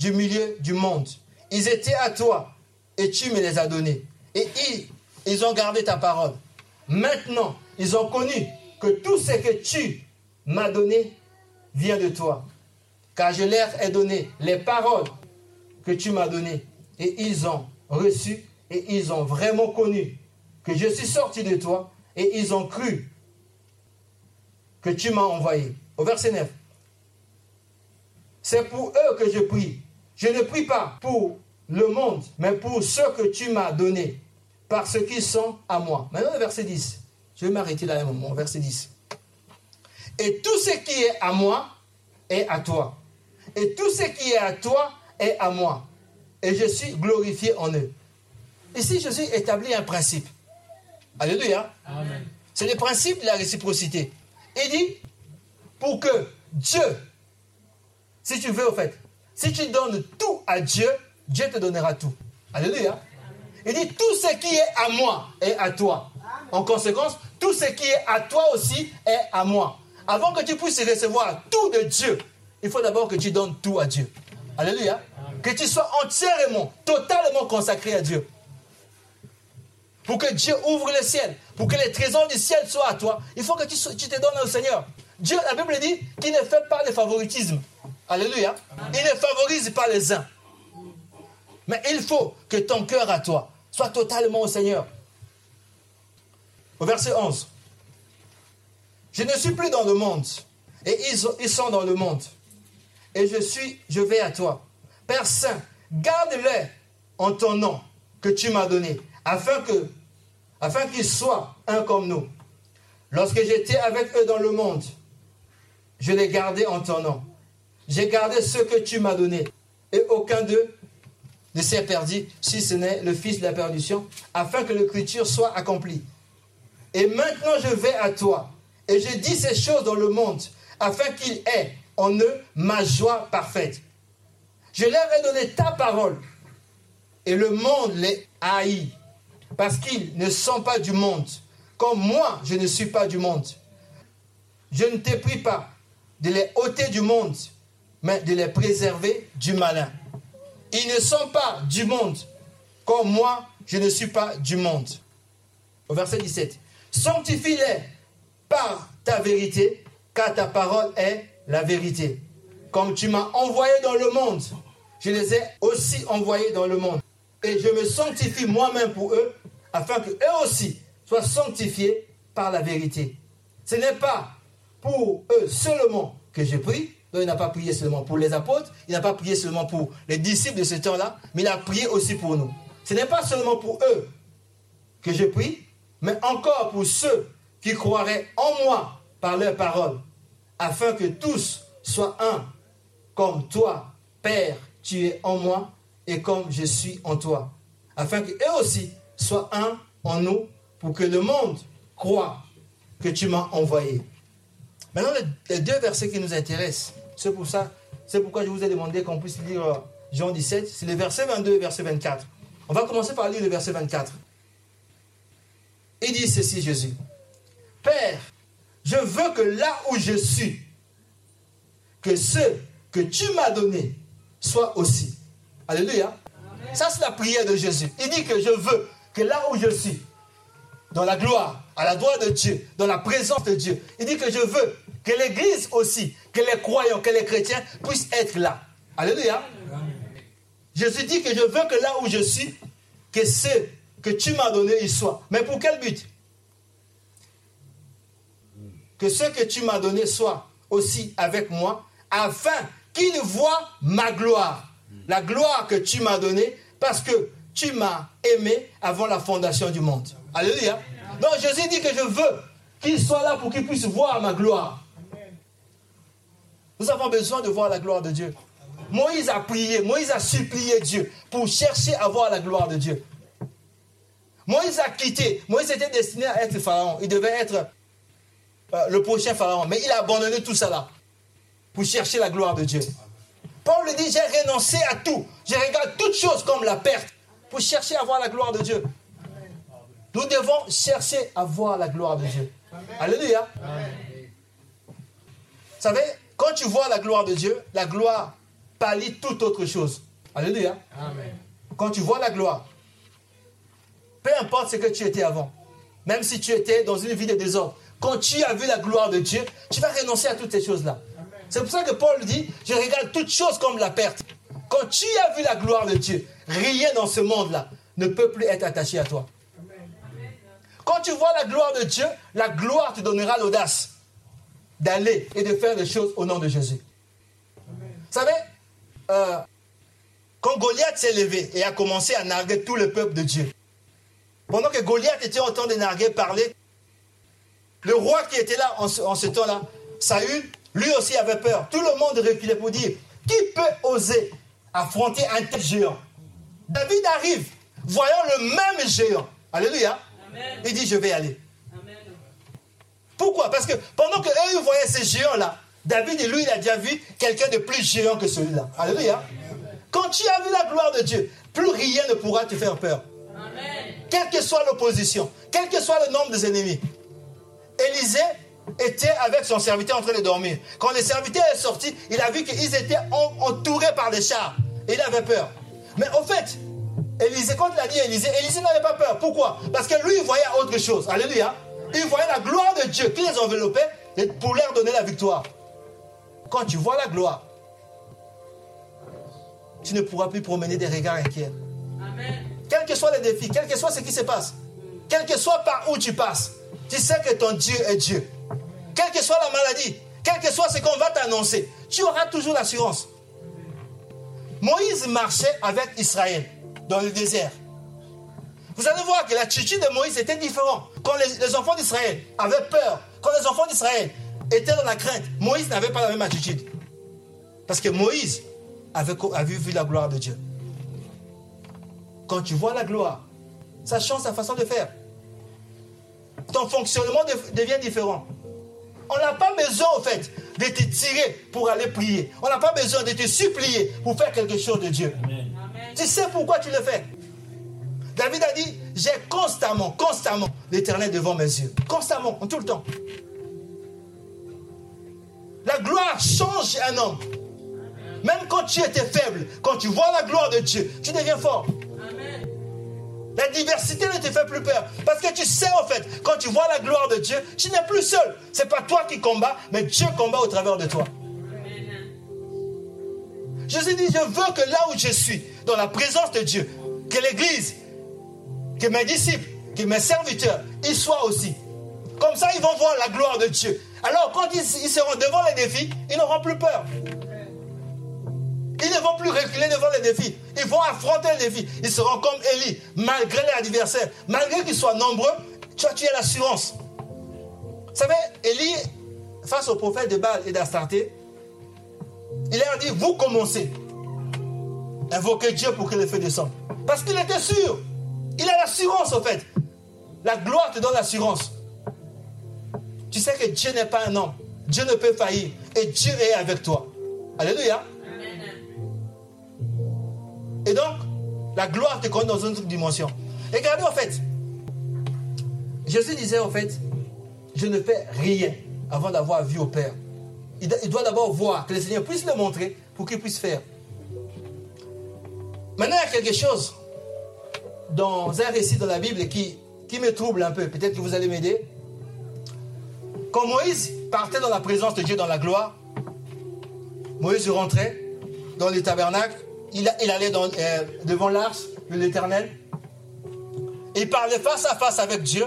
du milieu du monde. Ils étaient à toi et tu me les as donnés. Et ils, ils ont gardé ta parole. Maintenant, ils ont connu que tout ce que tu m'as donné vient de toi. Car je leur ai donné les paroles que tu m'as données. Et ils ont reçu et ils ont vraiment connu que je suis sorti de toi et ils ont cru que tu m'as envoyé. Au verset 9. C'est pour eux que je prie. Je ne prie pas pour le monde, mais pour ceux que tu m'as donnés, parce qu'ils sont à moi. Maintenant, le verset 10. Je vais m'arrêter là un moment, verset 10. Et tout ce qui est à moi est à toi. Et tout ce qui est à toi est à moi. Et je suis glorifié en eux. Ici, Jésus établit un principe. Alléluia. C'est le principe de la réciprocité. Il dit, pour que Dieu, si tu veux au fait, si tu donnes tout à Dieu, Dieu te donnera tout. Alléluia. Il dit, tout ce qui est à moi est à toi. En conséquence, tout ce qui est à toi aussi est à moi. Avant que tu puisses recevoir tout de Dieu, il faut d'abord que tu donnes tout à Dieu. Alléluia. Que tu sois entièrement, totalement consacré à Dieu. Pour que Dieu ouvre le ciel, pour que les trésors du ciel soient à toi, il faut que tu, tu te donnes au Seigneur. Dieu, la Bible dit qu'il ne fait pas de favoritisme. Alléluia. Il ne favorise pas les uns. Mais il faut que ton cœur à toi soit totalement au Seigneur. Au verset 11. Je ne suis plus dans le monde. Et ils, sont dans le monde. Et je suis, je vais à toi. Père Saint, garde-les en ton nom que tu m'as donné, afin qu'ils soient un comme nous. Lorsque j'étais avec eux dans le monde, je les gardais en ton nom. J'ai gardé ce que tu m'as donné. Et aucun d'eux ne s'est perdu, si ce n'est le Fils de la perdition, afin que l'écriture soit accomplie. Et maintenant je vais à toi, et je dis ces choses dans le monde, afin qu'il ait en eux ma joie parfaite. Je leur ai donné ta parole, et le monde les haït, parce qu'ils ne sont pas du monde, comme moi je ne suis pas du monde. Je ne t'ai pris pas de les ôter du monde, mais de les préserver du malin. Ils ne sont pas du monde, comme moi, je ne suis pas du monde. Au verset 17. Sanctifie-les par ta vérité, car ta parole est la vérité. Comme tu m'as envoyé dans le monde, je les ai aussi envoyés dans le monde. Et je me sanctifie moi-même pour eux, afin qu'eux aussi soient sanctifiés par la vérité. Ce n'est pas pour eux seulement que je prie, il n'a pas prié seulement pour les apôtres, il n'a pas prié seulement pour les disciples de ce temps-là, mais il a prié aussi pour nous. Ce n'est pas seulement pour eux que je prie, mais encore pour ceux qui croiraient en moi par leurs paroles, afin que tous soient un, comme toi, Père, tu es en moi et comme je suis en toi, afin qu'eux aussi soient un en nous, pour que le monde croit que tu m'as envoyé. Maintenant, les deux versets qui nous intéressent, c'est pour ça, c'est pourquoi je vous ai demandé qu'on puisse lire euh, Jean 17, c'est le verset 22 et verset 24. On va commencer par lire le verset 24. Il dit ceci, Jésus. Père, je veux que là où je suis, que ceux que tu m'as donnés soient aussi. Alléluia. Ça, c'est la prière de Jésus. Il dit que je veux que là où je suis, dans la gloire, à la gloire de Dieu, dans la présence de Dieu, il dit que je veux que l'Église aussi, que les croyants, que les chrétiens puissent être là. Alléluia. Jésus dit que je veux que là où je suis, que ceux que tu m'as donné y soient. Mais pour quel but? Que ceux que tu m'as donné soient aussi avec moi, afin qu'ils voient ma gloire. La gloire que tu m'as donnée, parce que tu m'as aimé avant la fondation du monde. Alléluia. Donc Jésus dit que je veux qu'ils soient là pour qu'ils puissent voir ma gloire. Nous avons besoin de voir la gloire de Dieu. Moïse a prié, Moïse a supplié Dieu pour chercher à voir la gloire de Dieu. Moïse a quitté. Moïse était destiné à être pharaon. Il devait être euh, le prochain pharaon. Mais il a abandonné tout ça là. pour chercher la gloire de Dieu. Paul dit, j'ai renoncé à tout. Je regarde toutes choses comme la perte pour chercher à voir la gloire de Dieu. Nous devons chercher à voir la gloire de Dieu. Alléluia. Vous savez, quand tu vois la gloire de Dieu, la gloire pallie toute autre chose. Alléluia. Quand tu vois la gloire, peu importe ce que tu étais avant, même si tu étais dans une vie de désordre, quand tu as vu la gloire de Dieu, tu vas renoncer à toutes ces choses-là. C'est pour ça que Paul dit, je regarde toutes choses comme la perte. Quand tu as vu la gloire de Dieu, rien dans ce monde-là ne peut plus être attaché à toi. Quand tu vois la gloire de Dieu, la gloire te donnera l'audace d'aller et de faire des choses au nom de Jésus. Vous savez, euh, quand Goliath s'est levé et a commencé à narguer tout le peuple de Dieu, pendant que Goliath était en train de narguer, parler, le roi qui était là en ce, temps-là, Saül, lui aussi avait peur. Tout le monde reculait pour dire, qui peut oser affronter un tel géant? David arrive, voyant le même géant. Alléluia. Il dit, je vais aller. Pourquoi? Parce que pendant que eux voyaient ces géants-là, David, lui, il a déjà vu quelqu'un de plus géant que celui-là. Alléluia. Quand tu as vu la gloire de Dieu, plus rien ne pourra te faire peur. Quelle que soit l'opposition, quel que soit le nombre des ennemis. Élisée était avec son serviteur en train de dormir. Quand le serviteur est sorti, il a vu qu'ils étaient entourés par des chars. Et il avait peur. Mais au fait, Élisée, quand il a dit Élisée, Élisée n'avait pas peur. Pourquoi? Parce que lui, il voyait autre chose. Alléluia. Il voyait la gloire de Dieu qui les enveloppait pour leur donner la victoire. Quand tu vois la gloire, tu ne pourras plus promener des regards inquiets. Amen. Quels que soient les défis, quel que soit ce qui se passe, quel que soit par où tu passes, tu sais que ton Dieu est Dieu. Quelle que soit la maladie, quel que soit ce qu'on va t'annoncer, tu auras toujours l'assurance. Moïse marchait avec Israël dans le désert. Vous allez voir que l'attitude de Moïse était différente. Quand les, enfants d'Israël avaient peur, quand les enfants d'Israël étaient dans la crainte, Moïse n'avait pas la même attitude. Parce que Moïse avait, avait vu la gloire de Dieu. Quand tu vois la gloire, ça change sa façon de faire. Ton fonctionnement devient différent. On n'a pas besoin, en fait, de te tirer pour aller prier. On n'a pas besoin de te supplier pour faire quelque chose de Dieu. Tu sais pourquoi tu le fais. David a dit, j'ai constamment, constamment l'éternel devant mes yeux. Constamment, tout le temps. La gloire change un homme. Même quand tu étais faible, quand tu vois la gloire de Dieu, tu deviens fort. La diversité ne te fait plus peur. Parce que tu sais en fait, quand tu vois la gloire de Dieu, tu n'es plus seul. Ce n'est pas toi qui combats, mais Dieu combat au travers de toi. Jésus dit, je veux que là où je suis, dans la présence de Dieu, que l'Église, que mes disciples, que mes serviteurs, ils soient aussi. Comme ça, ils vont voir la gloire de Dieu. Alors, quand ils, seront devant les défis, ils n'auront plus peur. Ils ne vont plus reculer devant les défis. Ils vont affronter les défis. Ils seront comme Élie, malgré les adversaires. Malgré qu'ils soient nombreux, tu as, tu as l'assurance. Vous savez, Élie, face au prophète de Baal et d'Astarté, il leur dit, vous commencez. Invoquez Dieu pour que le feu descende. Parce qu'il était sûr. Il a l'assurance, en fait. La gloire te donne l'assurance. Tu sais que Dieu n'est pas un homme. Dieu ne peut faillir. Et Dieu est avec toi. Alléluia. Et donc, la gloire te conduit dans une autre dimension. Et regardez, en fait, Jésus disait, en fait, je ne fais rien avant d'avoir vu au Père. Il doit d'abord voir, que le Seigneur puisse le montrer pour qu'il puisse faire. Maintenant, il y a quelque chose dans un récit de la Bible qui, qui me trouble un peu. Peut-être que vous allez m'aider. Quand Moïse partait dans la présence de Dieu dans la gloire, Moïse rentrait dans le tabernacle il, allait euh, devant l'arche de l'Éternel. Il parlait face à face avec Dieu.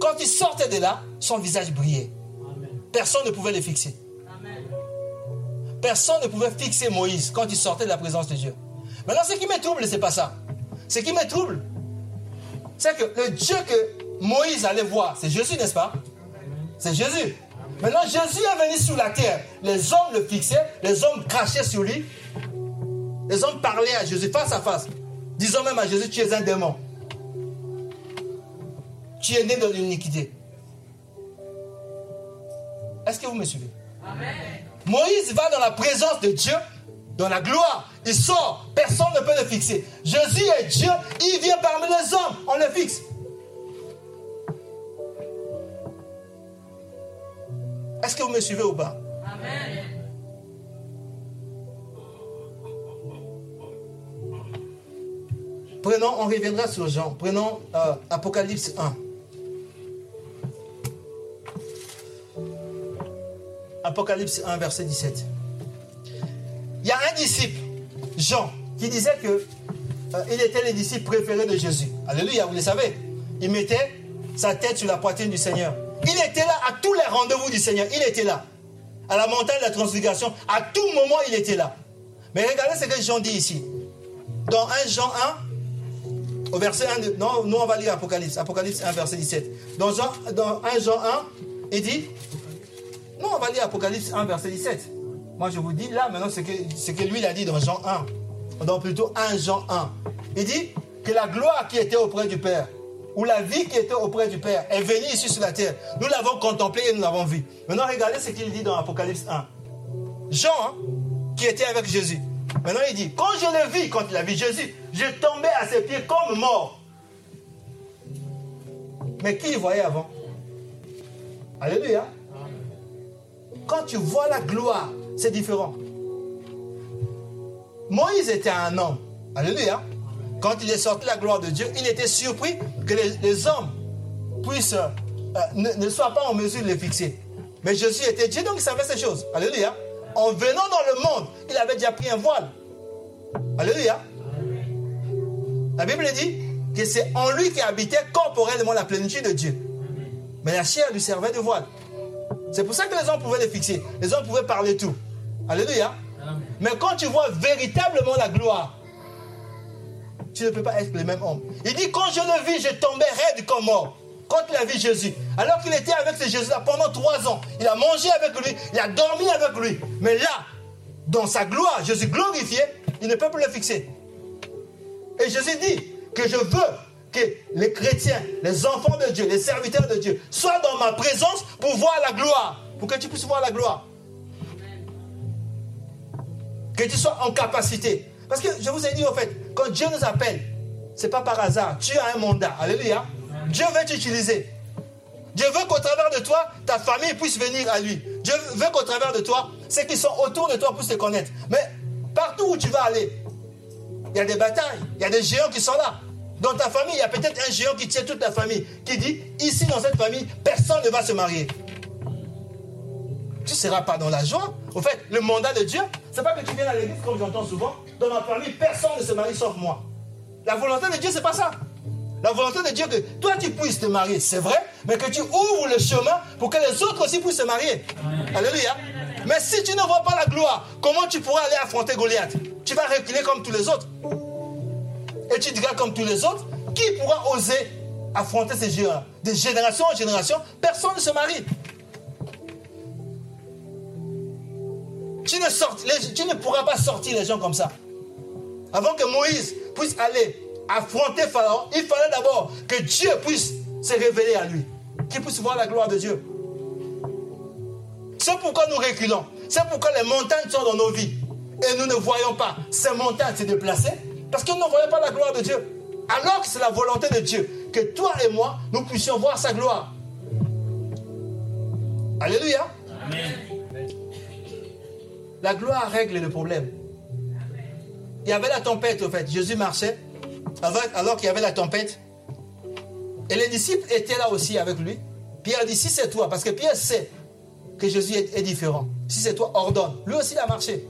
Quand il sortait de là, son visage brillait. Personne ne pouvait le fixer. Personne ne pouvait fixer Moïse quand il sortait de la présence de Dieu. Maintenant, ce qui me trouble, ce n'est pas ça. Ce qui me trouble, c'est que le Dieu que Moïse allait voir, c'est Jésus, n'est-ce pas? C'est Jésus. Maintenant, Jésus est venu sur la terre. Les hommes le fixaient, les hommes crachaient sur lui, les hommes parlaient à Jésus face à face, disant même à Jésus, tu es un démon. Tu es né dans l'iniquité. Est-ce que vous me suivez? Amen. Moïse va dans la présence de Dieu, dans la gloire. Il sort, personne ne peut le fixer. Jésus est Dieu, il vient parmi les hommes, on le fixe. Est-ce que vous me suivez ou pas? Amen. Prenons, on reviendra sur Jean. Prenons euh, Apocalypse 1. Apocalypse 1, verset 17. Il y a un disciple, Jean, qui disait que euh, il était le disciple préféré de Jésus. Alléluia, vous le savez. Il mettait sa tête sur la poitrine du Seigneur. Il était là à tous les rendez-vous du Seigneur. Il était là. À la montagne de la transfiguration, à tout moment, il était là. Mais regardez ce que Jean dit ici. Dans 1 Jean 1, au verset 1, non, nous on va lire Apocalypse, Apocalypse 1, verset 17. Dans, Jean, dans 1 Jean 1, il dit, non, on va lire Apocalypse 1, verset 17. Moi, je vous dis là, maintenant, ce que, que lui, il a dit dans Jean 1. Dans plutôt 1 Jean 1. Il dit que la gloire qui était auprès du Père, ou la vie qui était auprès du Père, est venue ici sur la terre. Nous l'avons contemplée et nous l'avons vue. Maintenant, regardez ce qu'il dit dans Apocalypse 1. Jean, qui était avec Jésus. Maintenant, il dit, quand je le vis, quand il a vu Jésus, je tombais à ses pieds comme mort. Mais qui voyait avant? Alléluia. Quand tu vois la gloire, c'est différent. Moïse était un homme. Alléluia. Quand il est sorti de la gloire de Dieu, il était surpris que les, hommes puissent, euh, ne, soient pas en mesure de les fixer. Mais Jésus était Dieu, donc il savait ces choses. Alléluia. En venant dans le monde, il avait déjà pris un voile. Alléluia. La Bible dit que c'est en lui qui habitait corporellement la plénitude de Dieu. Mais la chair lui servait de voile. C'est pour ça que les hommes pouvaient les fixer. Les hommes pouvaient parler tout. Alléluia. Mais quand tu vois véritablement la gloire, tu ne peux pas être le même homme. Il dit, quand je le vis, je tombais raide comme mort. Quand il a vu Jésus, alors qu'il était avec ce Jésus-là pendant trois ans, il a mangé avec lui, il a dormi avec lui. Mais là, dans sa gloire, Jésus glorifié, il ne peut plus le fixer. Et Jésus dit que je veux que les chrétiens, les enfants de Dieu, les serviteurs de Dieu, soient dans ma présence pour voir la gloire. Pour que tu puisses voir la gloire. Que tu sois en capacité. Parce que je vous ai dit au fait, quand Dieu nous appelle, ce n'est pas par hasard. Tu as un mandat. Alléluia. Dieu veut t'utiliser. Dieu veut qu'au travers de toi, ta famille puisse venir à lui. Dieu veut qu'au travers de toi, ceux qui sont autour de toi puissent te connaître. Mais partout où tu vas aller, il y a des batailles, il y a des géants qui sont là. Dans ta famille, il y a peut-être un géant qui tient toute ta famille, qui dit, ici dans cette famille, personne ne va se marier. Tu ne seras pas dans la joie. Au fait, le mandat de Dieu, c'est pas que tu viens à l'église comme j'entends souvent. Dans ma famille, personne ne se marie sauf moi. La volonté de Dieu, c'est pas ça. La volonté de Dieu que toi tu puisses te marier, c'est vrai, mais que tu ouvres le chemin pour que les autres aussi puissent se marier. Alléluia. Mais si tu ne vois pas la gloire, comment tu pourras aller affronter Goliath? Tu vas reculer comme tous les autres et tu diras comme tous les autres, qui pourra oser affronter ces géants De génération en génération, personne ne se marie. Tu ne, pourras pas sortir les gens comme ça. Avant que Moïse puisse aller affronter Pharaon, il fallait d'abord que Dieu puisse se révéler à lui, qu'il puisse voir la gloire de Dieu. C'est pourquoi nous reculons. C'est pourquoi les montagnes sont dans nos vies. Et nous ne voyons pas ces montagnes se déplacer parce qu'on ne voyait pas la gloire de Dieu. Alors que c'est la volonté de Dieu que toi et moi, nous puissions voir sa gloire. Alléluia. La gloire règle le problème. Il y avait la tempête, au fait. Jésus marchait alors qu'il y avait la tempête. Et les disciples étaient là aussi avec lui. Pierre dit, si c'est toi, parce que Pierre sait que Jésus est, différent. Si c'est toi, ordonne. Lui aussi, il a marché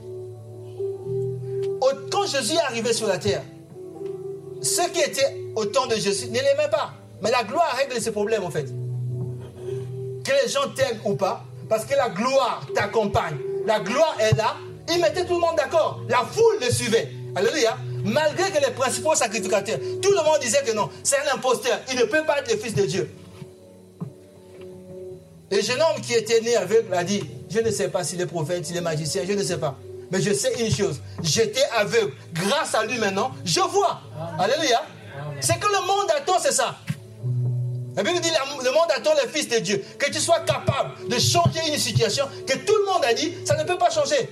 quand Jésus est arrivé sur la terre, ceux qui étaient au temps de Jésus ne l'aimaient pas. Mais la gloire règle ces problèmes en fait. Que les gens t'aiment ou pas, parce que la gloire t'accompagne. La gloire est là. Ils mettaient tout le monde d'accord. La foule le suivait. Alléluia. Malgré que les principaux sacrificateurs, tout le monde disait que non, c'est un imposteur. Il ne peut pas être le fils de Dieu. Le jeune homme qui était né aveugle a dit, je ne sais pas s'il est prophète, s'il est magicien, je ne sais pas. Mais je sais une chose, j'étais aveugle. Grâce à lui maintenant, je vois. Alléluia. C'est que le monde attend, c'est ça. La Bible dit le monde attend le Fils de Dieu. Que tu sois capable de changer une situation que tout le monde a dit, ça ne peut pas changer.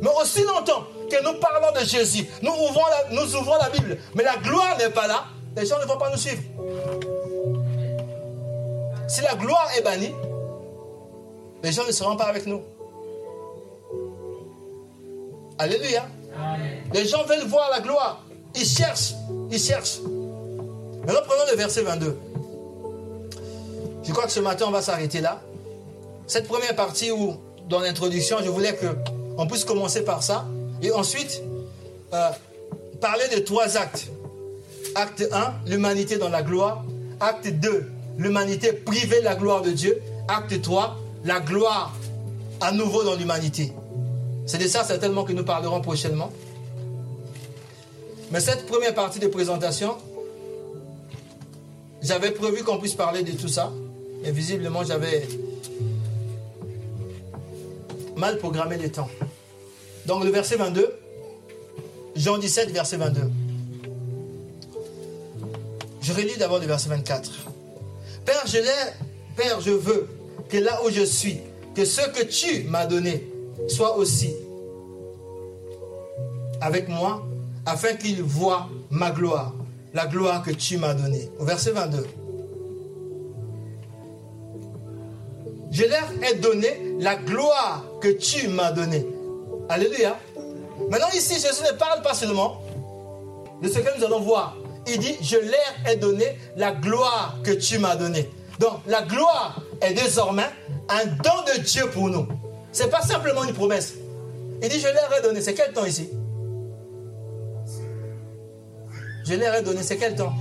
Mais aussi longtemps que nous parlons de Jésus, nous ouvrons la, nous ouvrons la Bible, mais la gloire n'est pas là, les gens ne vont pas nous suivre. Si la gloire est bannie, les gens ne seront pas avec nous. Alléluia. Les gens veulent voir la gloire. Ils cherchent. Ils cherchent. Maintenant, prenons le verset 22. Je crois que ce matin, on va s'arrêter là? Cette première partie où, dans l'introduction, je voulais qu'on puisse commencer par ça. Et ensuite, euh, parler de trois actes. Acte 1, l'humanité dans la gloire. Acte 2, l'humanité privée de la gloire de Dieu. Acte 3, la gloire à nouveau dans l'humanité. C'est de ça certainement que nous parlerons prochainement. Mais cette première partie de présentation, j'avais prévu qu'on puisse parler de tout ça. Et visiblement, j'avais mal programmé les temps. Donc le verset 22, Jean 17, verset 22. Je relis d'abord le verset 24. Père, je l'ai, Père, je veux que là où je suis, que ce que tu m'as donné soit aussi avec moi, afin qu'il voient ma gloire, la gloire que tu m'as donnée. Au verset 22. Je leur ai donné la gloire que tu m'as donnée. Alléluia. Maintenant ici, Jésus ne parle pas seulement de ce que nous allons voir. Il dit, je leur ai donné la gloire que tu m'as donnée. Donc la gloire est désormais un don de Dieu pour nous. Ce n'est pas simplement une promesse. Il dit, je leur ai donné. C'est quel temps ici? Je leur ai donné. C'est quel temps?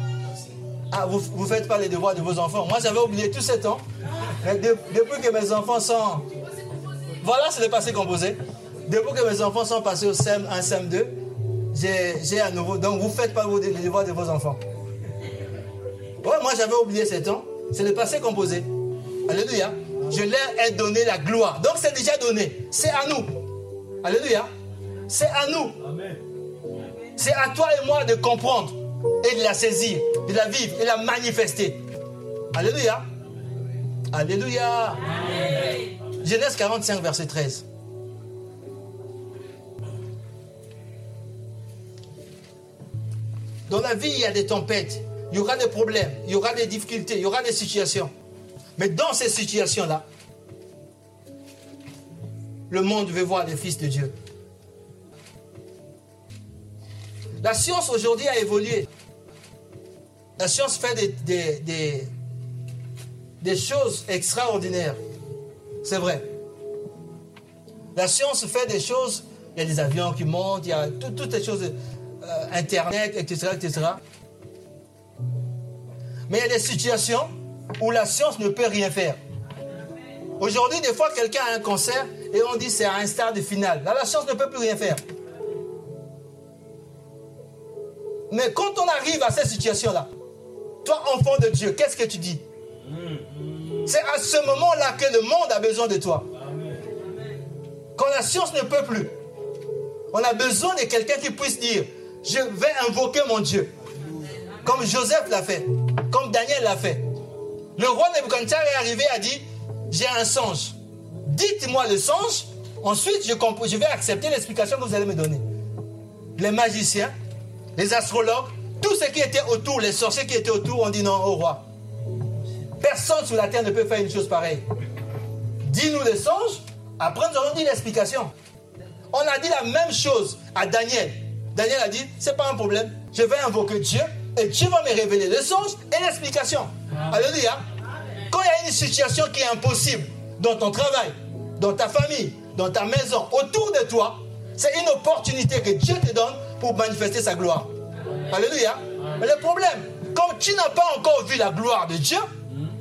Ah, vous ne faites pas les devoirs de vos enfants. Moi, j'avais oublié tout ce temps. Mais depuis que mes enfants sont... Voilà, c'est le passé composé. Depuis que mes enfants sont passés au SEM 1, SEM 2, j'ai à nouveau... Donc, vous ne faites pas les devoirs de vos enfants. Ouais, moi, j'avais oublié ce temps. C'est le passé composé. Alléluia. Je leur ai donné la gloire. Donc c'est déjà donné. C'est à nous. Alléluia. C'est à nous. C'est à toi et moi de comprendre et de la saisir, de la vivre et de la manifester. Alléluia. Alléluia. Genèse 45, verset 13. Dans la vie, il y a des tempêtes, il y aura des problèmes, il y aura des difficultés, il y aura des situations. Mais dans ces situations-là, le monde veut voir les fils de Dieu. La science aujourd'hui a évolué. La science fait des, choses extraordinaires. C'est vrai. La science fait des choses. Il y a des avions qui montent, il y a toutes les choses, euh, Internet, etc., etc. Mais il y a des situations où la science ne peut rien faire. Aujourd'hui, des fois, quelqu'un a un cancer et on dit c'est à un stade final. Là, la science ne peut plus rien faire. Mais quand on arrive à cette situation-là, toi, enfant de Dieu, qu'est-ce que tu dis? C'est à ce moment-là que le monde a besoin de toi. Quand la science ne peut plus, on a besoin de quelqu'un qui puisse dire, je vais invoquer mon Dieu. Comme Joseph l'a fait, comme Daniel l'a fait. Le roi Nebuchadnezzar est arrivé et a dit, j'ai un songe. Dites-moi le songe, ensuite je, je vais accepter l'explication que vous allez me donner. Les magiciens, les astrologues, tous ceux qui étaient autour, les sorciers qui étaient autour, ont dit non au roi. Personne sur la terre ne peut faire une chose pareille. Dis-nous le songe, après nous allons dire l'explication. On a dit la même chose à Daniel. Daniel a dit, c'est pas un problème, je vais invoquer Dieu et Dieu va me révéler le songe et l'explication. Alléluia. Quand il y a une situation qui est impossible dans ton travail, dans ta famille, dans ta maison, autour de toi, c'est une opportunité que Dieu te donne pour manifester sa gloire. Alléluia. Mais le problème, quand tu n'as pas encore vu la gloire de Dieu,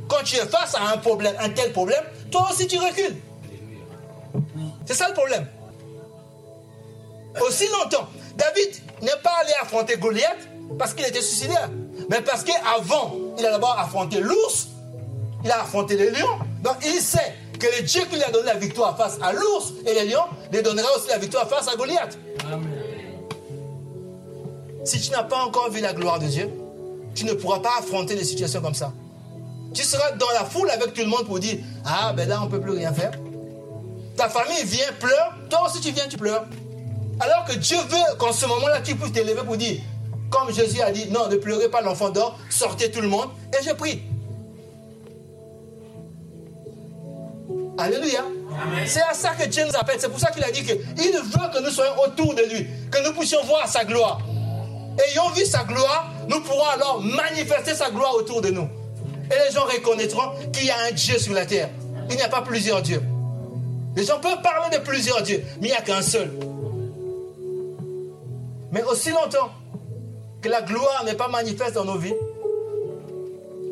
quand tu es face à un problème, un tel problème, toi aussi tu recules. C'est ça le problème. Aussi longtemps, David n'est pas allé affronter Goliath parce qu'il était suicidaire, mais parce qu'avant, il a d'abord affronté l'ours, il a affronté les lions, donc il sait que le Dieu qui lui a donné la victoire face à l'ours et les lions, lui donnera aussi la victoire face à Goliath. Si tu n'as pas encore vu la gloire de Dieu, tu ne pourras pas affronter des situations comme ça. Tu seras dans la foule avec tout le monde pour dire Ah, ben là, on ne peut plus rien faire. Ta famille vient, pleure. Toi aussi, tu viens, tu pleures. Alors que Dieu veut qu'en ce moment-là, tu puisses t'élever pour dire Comme Jésus a dit Non, ne pleurez pas, l'enfant dort, sortez tout le monde. Et je prie. Alléluia. C'est à ça que Dieu nous appelle. C'est pour ça qu'il a dit qu'il veut que nous soyons autour de lui, que nous puissions voir sa gloire. Ayant vu sa gloire, nous pourrons alors manifester sa gloire autour de nous. Et les gens reconnaîtront qu'il y a un Dieu sur la terre. Il n'y a pas plusieurs dieux. Les gens peuvent parler de plusieurs dieux, mais il n'y a qu'un seul. Mais aussi longtemps que la gloire n'est pas manifeste dans nos vies,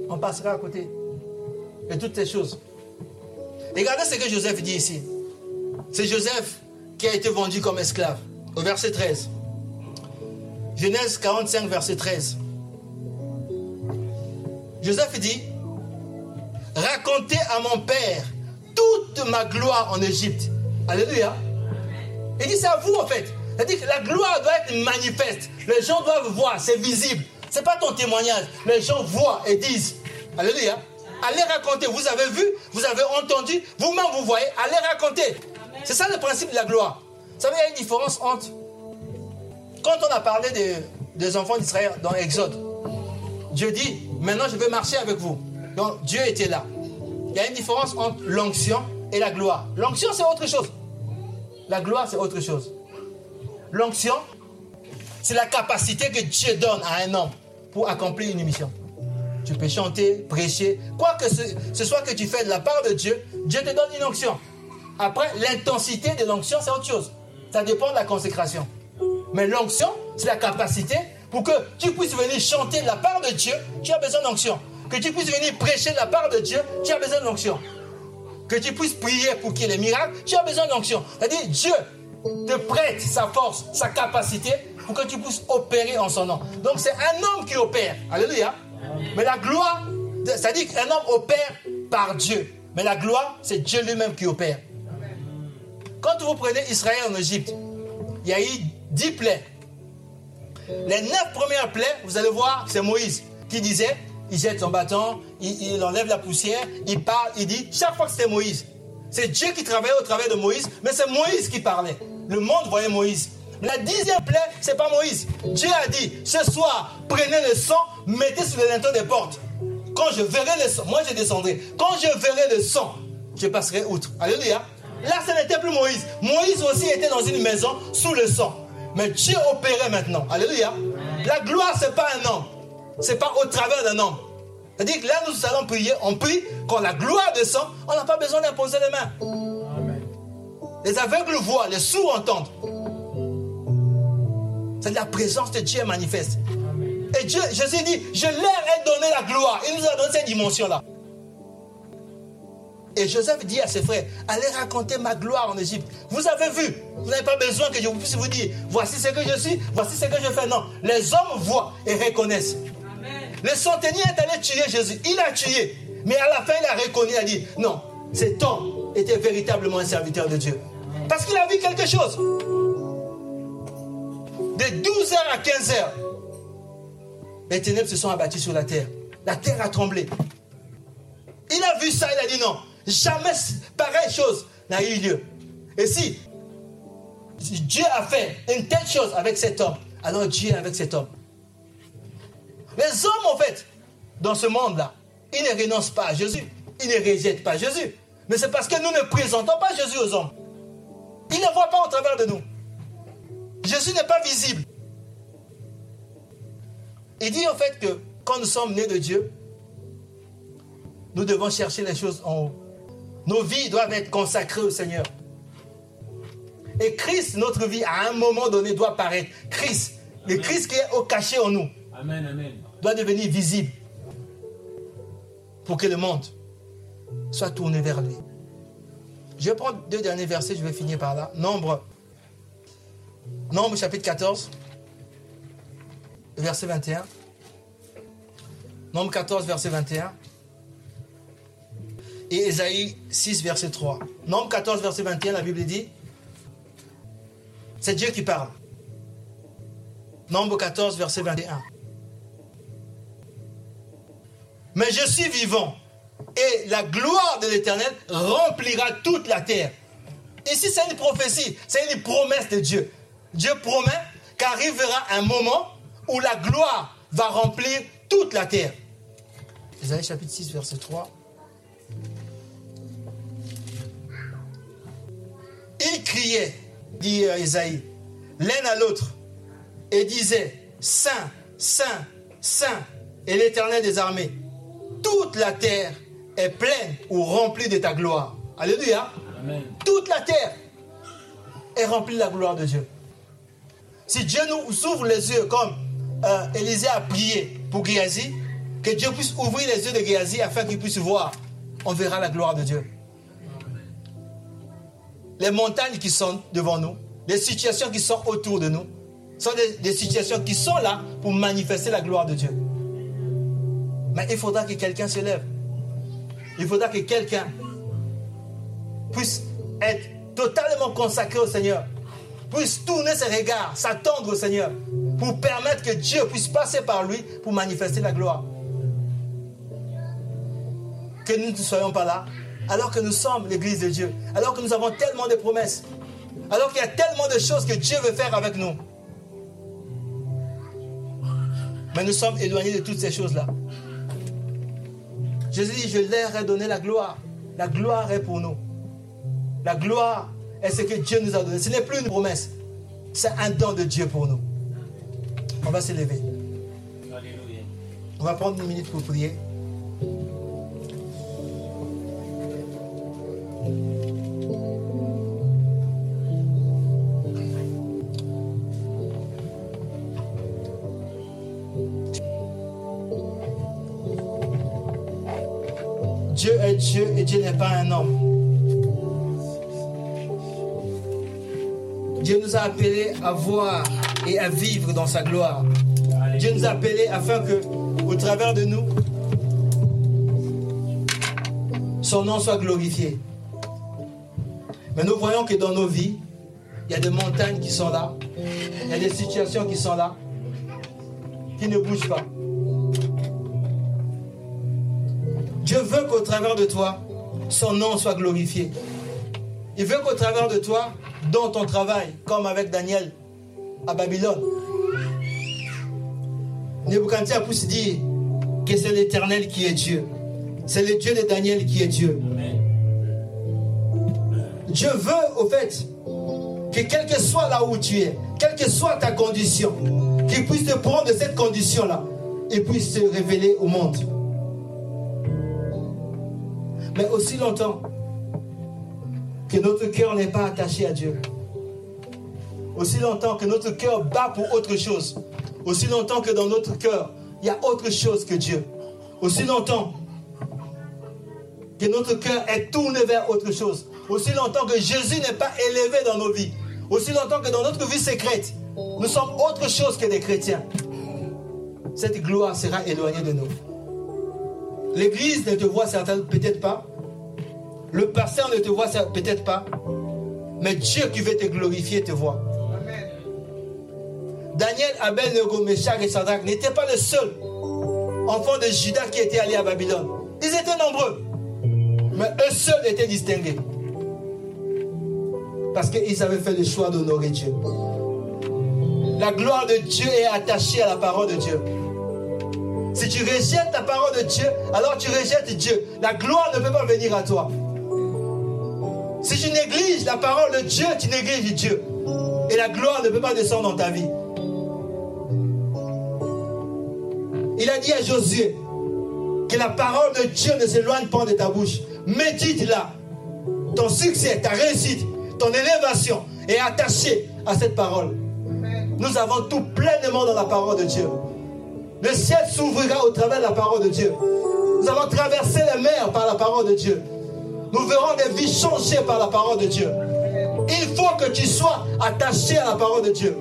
on passera à côté de toutes ces choses. Regardez ce que Joseph dit ici. C'est Joseph qui a été vendu comme esclave. Au verset 13. Genèse 45, verset 13. Joseph dit, racontez à mon père toute ma gloire en Égypte. Alléluia. Il dit, c'est à vous en fait. C'est-à-dire que la gloire doit être manifeste. Les gens doivent voir, c'est visible. Ce n'est pas ton témoignage. Les gens voient et disent, Alléluia. Allez raconter. Vous avez vu, vous avez entendu, vous-même vous voyez, allez raconter. C'est ça le principe de la gloire. Vous savez, il y a une différence entre. Quand on a parlé des, enfants d'Israël dans Exode, Dieu dit Maintenant je vais marcher avec vous. Donc Dieu était là. Il y a une différence entre l'onction et la gloire. L'onction, c'est autre chose. La gloire, c'est autre chose. L'onction, c'est la capacité que Dieu donne à un homme pour accomplir une mission. Tu peux chanter, prêcher, quoi que ce, soit que tu fais de la part de Dieu, Dieu te donne une onction. Après, l'intensité de l'onction, c'est autre chose. Ça dépend de la consécration. Mais l'onction, c'est la capacité pour que tu puisses venir chanter de la part de Dieu, tu as besoin d'onction. Que tu puisses venir prêcher de la part de Dieu, tu as besoin d'onction. Que tu puisses prier pour qu'il y ait des miracles, tu as besoin d'onction. C'est-à-dire, Dieu te prête sa force, sa capacité pour que tu puisses opérer en son nom. Donc c'est un homme qui opère. Alléluia. Mais la gloire, c'est-à-dire qu'un homme opère par Dieu. Mais la gloire, c'est Dieu lui-même qui opère. Quand vous prenez Israël en Égypte, il y a eu dix plaies. Les neuf premières plaies, vous allez voir, c'est Moïse qui disait, il jette son bâton, il, enlève la poussière, il parle, il dit, chaque fois que c'était Moïse. C'est Dieu qui travaillait au travers de Moïse, mais c'est Moïse qui parlait. Le monde voyait Moïse. La dixième plaie, c'est pas Moïse. Dieu a dit, ce soir, prenez le sang, mettez sur le linteau des portes. Quand je verrai le sang, moi je descendrai. Quand je verrai le sang, je passerai outre. Alléluia. Là, ce n'était plus Moïse. Moïse aussi était dans une maison sous le sang. Mais Dieu opérait maintenant. Alléluia. La gloire, ce n'est pas un homme. Ce n'est pas au travers d'un homme. C'est-à-dire que là, nous allons prier. On prie. Quand la gloire descend, on n'a pas besoin d'imposer les mains. Les aveugles voient, les sourds entendent. C'est la présence de Dieu manifeste. Et Dieu, Jésus dit, je leur ai donné la gloire. Il nous a donné cette dimension-là. Et Joseph dit à ses frères, allez raconter ma gloire en Égypte. Vous avez vu, vous n'avez pas besoin que je puisse vous dire, voici ce que je suis, voici ce que je fais. Non, les hommes voient et reconnaissent. Le centenier est allé tuer Jésus. Il a tué. Mais à la fin, il a reconnu, il a dit, non, cet homme était véritablement un serviteur de Dieu. Parce qu'il a vu quelque chose. De 12h à 15h, les ténèbres se sont abattues sur la terre. La terre a tremblé. Il a vu ça, il a dit non, jamais pareille chose n'a eu lieu. Et si Dieu a fait une telle chose avec cet homme, alors Dieu est avec cet homme. Les hommes, en fait, dans ce monde-là, ils ne renoncent pas à Jésus. Ils ne rejettent pas Jésus. Mais c'est parce que nous ne présentons pas Jésus aux hommes. Ils ne voient pas au travers de nous. Jésus n'est pas visible. Il dit en fait que quand nous sommes nés de Dieu, nous devons chercher les choses en haut. Nos vies doivent être consacrées au Seigneur. Et Christ, notre vie, à un moment donné, doit paraître. Christ, le Christ qui est au caché en nous, doit devenir visible pour que le monde soit tourné vers lui. Je vais prendre deux derniers versets, je vais finir par là. Nombre, Nombre chapitre 14, verset 21. Nombre 14, verset 21. Et Ésaïe 6, verset 3. Nombre 14, verset 21, la Bible dit, c'est Dieu qui parle. Nombre 14, verset 21. Mais je suis vivant et la gloire de l'Éternel remplira toute la terre. Ici, c'est une prophétie, c'est une promesse de Dieu. Dieu promet qu'arrivera un moment où la gloire va remplir toute la terre. Isaïe chapitre 6, verset 3. Ils criaient, dit Isaïe, l'un à l'autre, et disaient, Saint, Saint, Saint, et l'Éternel des armées. Toute la terre est pleine ou remplie de ta gloire. Alléluia. Toute la terre est remplie de la gloire de Dieu. Si Dieu nous ouvre les yeux comme euh, Élisée a prié pour Géasi, que Dieu puisse ouvrir les yeux de Géasi afin qu'il puisse voir, on verra la gloire de Dieu. Les montagnes qui sont devant nous, les situations qui sont autour de nous, sont des situations qui sont là pour manifester la gloire de Dieu. Mais il faudra que quelqu'un se lève. Il faudra que quelqu'un puisse être totalement consacré au Seigneur, puisse tourner ses regards, s'attendre au Seigneur, pour permettre que Dieu puisse passer par lui pour manifester la gloire. Que nous ne soyons pas là, alors que nous sommes l'Église de Dieu, alors que nous avons tellement de promesses, alors qu'il y a tellement de choses que Dieu veut faire avec nous. Mais nous sommes éloignés de toutes ces choses-là. Jésus dit, je leur ai donné la gloire. La gloire est pour nous. La gloire est ce que Dieu nous a donné. Ce n'est plus une promesse. C'est un don de Dieu pour nous. On va s'élever. On va prendre une minute pour prier. Dieu est Dieu et Dieu n'est pas un homme. Dieu nous a appelés à voir et à vivre dans sa gloire. Dieu nous a appelés afin que, au travers de nous, son nom soit glorifié. Mais nous voyons que dans nos vies, il y a des montagnes qui sont là, il y a des situations qui sont là, qui ne bougent pas. Dieu veut qu'au travers de toi, son nom soit glorifié. Il veut qu'au travers de toi, dans ton travail, comme avec Daniel à Babylone, Nebuchadnezzar puisse dire que c'est l'Éternel qui est Dieu. C'est le Dieu de Daniel qui est Dieu. Dieu veut, au fait, que quel que soit là où tu es, quelle que soit ta condition, qu'il puisse te prendre de cette condition-là et puisse se révéler au monde. Mais aussi longtemps que notre cœur n'est pas attaché à Dieu, aussi longtemps que notre cœur bat pour autre chose, aussi longtemps que dans notre cœur, il y a autre chose que Dieu, aussi longtemps que notre cœur est tourné vers autre chose, aussi longtemps que Jésus n'est pas élevé dans nos vies, aussi longtemps que dans notre vie secrète, nous sommes autre chose que des chrétiens, cette gloire sera éloignée de nous. L'église ne te voit peut-être pas. Le pasteur ne te voit peut-être pas. Mais Dieu qui veut te glorifier te voit. Daniel, Abel, Nego, Meshach et Sadrach n'étaient pas les seuls enfants de Judas qui étaient allés à Babylone. Ils étaient nombreux. Mais eux seuls étaient distingués. Parce qu'ils avaient fait le choix d'honorer Dieu. La gloire de Dieu est attachée à la parole de Dieu. Si tu rejettes la parole de Dieu, alors tu rejettes Dieu. La gloire ne peut pas venir à toi. Si tu négliges la parole de Dieu, tu négliges Dieu. Et la gloire ne peut pas descendre dans ta vie. Il a dit à Josué que la parole de Dieu ne s'éloigne pas de ta bouche. Médite-la. Ton succès, ta réussite, ton élévation est attachée à cette parole. Nous avons tout pleinement dans la parole de Dieu. Le ciel s'ouvrira au travers de la parole de Dieu. Nous allons traverser les mers par la parole de Dieu. Nous verrons des vies changées par la parole de Dieu. Il faut que tu sois attaché à la parole de Dieu.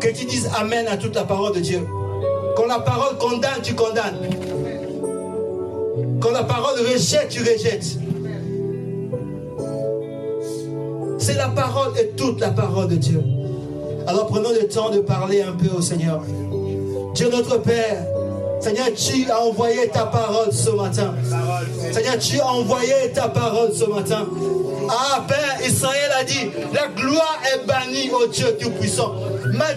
Que tu dises Amen à toute la parole de Quand Quand la parole condamne, tu condamnes. Quand la parole rejette, tu rejettes. C'est la parole et toute la parole de Dieu. Alors prenons le temps de parler un peu au Seigneur. Dieu notre Père, Seigneur, tu as envoyé ta parole ce matin. Seigneur, tu as envoyé ta parole ce matin. Ah, Père, Israël a dit, la gloire est bannie au Dieu Tout-Puissant.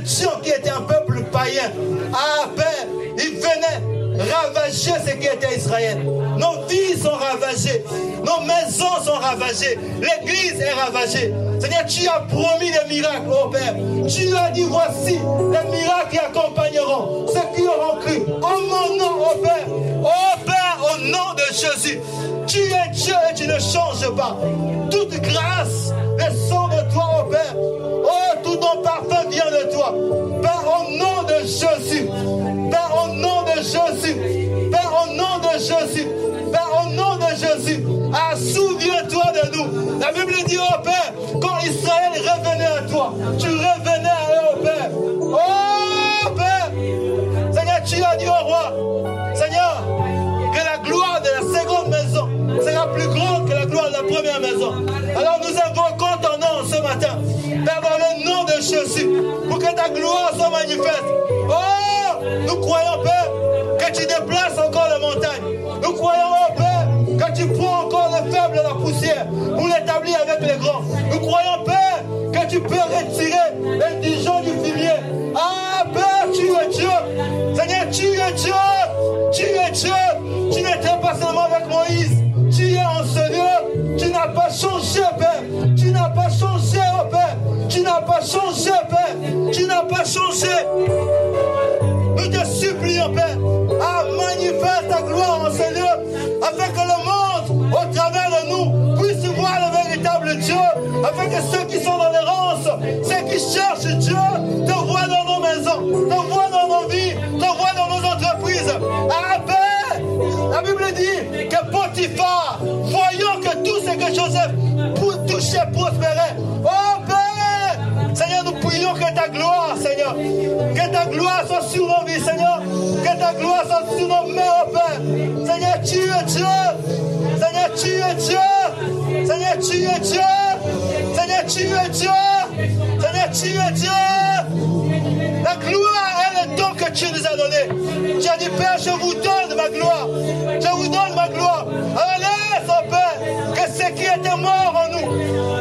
Dieu qui était un peuple païen, ah, Père, il venait ravager ce qui était Israël. Nos vies sont ravagées, nos maisons sont ravagées, l'église est ravagée. Seigneur, tu as promis des miracles, oh Père. Tu as dit, voici les miracles qui accompagneront ceux qui auront cru. En mon nom, oh Père. Oh Père, au nom de Jésus. Tu es Dieu et tu ne changes pas. Toute grâce descend de toi, oh Père. Oh, tout parfum vient de toi. Père, au nom de Jésus. Père, au nom de Jésus. Père, au nom de Jésus. Père, au nom de Jésus. Ah, souviens-toi de nous. La Bible dit, oh Père, quand Israël revenait à toi, tu revenais à eux, oh Père. Oh Père. Seigneur, tu as dit au roi, Seigneur, sera plus grande que la gloire de la première maison. Alors nous invoquons ton nom ce matin. Père, dans le nom de Jésus, pour que ta gloire soit manifeste. Oh, nous croyons, Père, que tu déplaces encore les montagnes. Nous croyons, oh Père, que tu prends encore le faible de la poussière pour l'établir avec les grands. Nous croyons, Père, que tu peux retirer l'indigent du fumier. Ah, Père, tu es Dieu. Seigneur, tu es Dieu. Tu es Dieu. Tu n'étais pas seulement avec Moïse. En ce lieu. Tu n'as pas changé, Père. Tu n'as pas changé, oh Père. Tu n'as pas changé, Père. Tu n'as pas changé. Joseph touchait prospérait, oh Père, Seigneur, nous prions que ta gloire, Seigneur, que ta gloire soit sur nos vies, Seigneur, que ta gloire soit sur nos mains, oh Père. Seigneur, tu es Dieu. Seigneur, tu es Dieu. Seigneur, tu es Dieu. Seigneur, tu es Dieu. Seigneur, tu es Dieu. La gloire est le don que tu nous as donné. Tu as dit, Père, je vous donne ma gloire. Je vous donne ma gloire. Ce qui était mort en nous,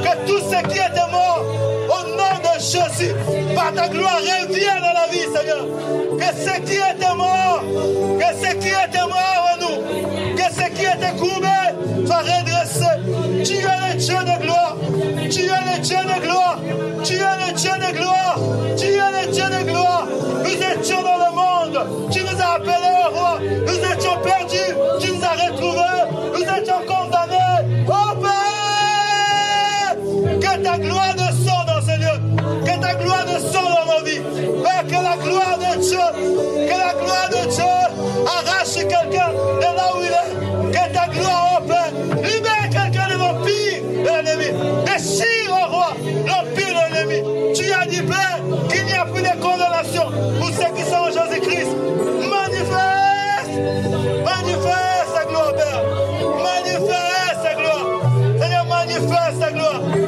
que tout ce qui était mort, au nom de Jésus, par ta gloire, revienne dans la vie, Seigneur. Que ce qui était mort, que ce qui était mort en nous, que ce qui était courbé soit redressé. Tu es le Dieu de gloire. Tu es le Dieu de gloire. Tu es le Dieu de gloire. Tu es le Dieu de gloire. Nous étions dans le monde. Tu nous as appelés au roi. Nous étions perdus. Tu nous as retrouvés. Nous étions condamnés. Oh Père, que ta gloire descende dans ce lieu. Que ta gloire descende dans nos vies. Père, que la gloire de Dieu, que la gloire de Dieu arrache quelqu'un de là où il est. Que ta gloire, oh Père, libère quelqu'un de l'empire de l'ennemi. Déchire, oh roi, l'empire de l'ennemi. Tu as dit, Père, qu'il n'y a plus de condamnation pour ceux qui sont Seigneur, manifeste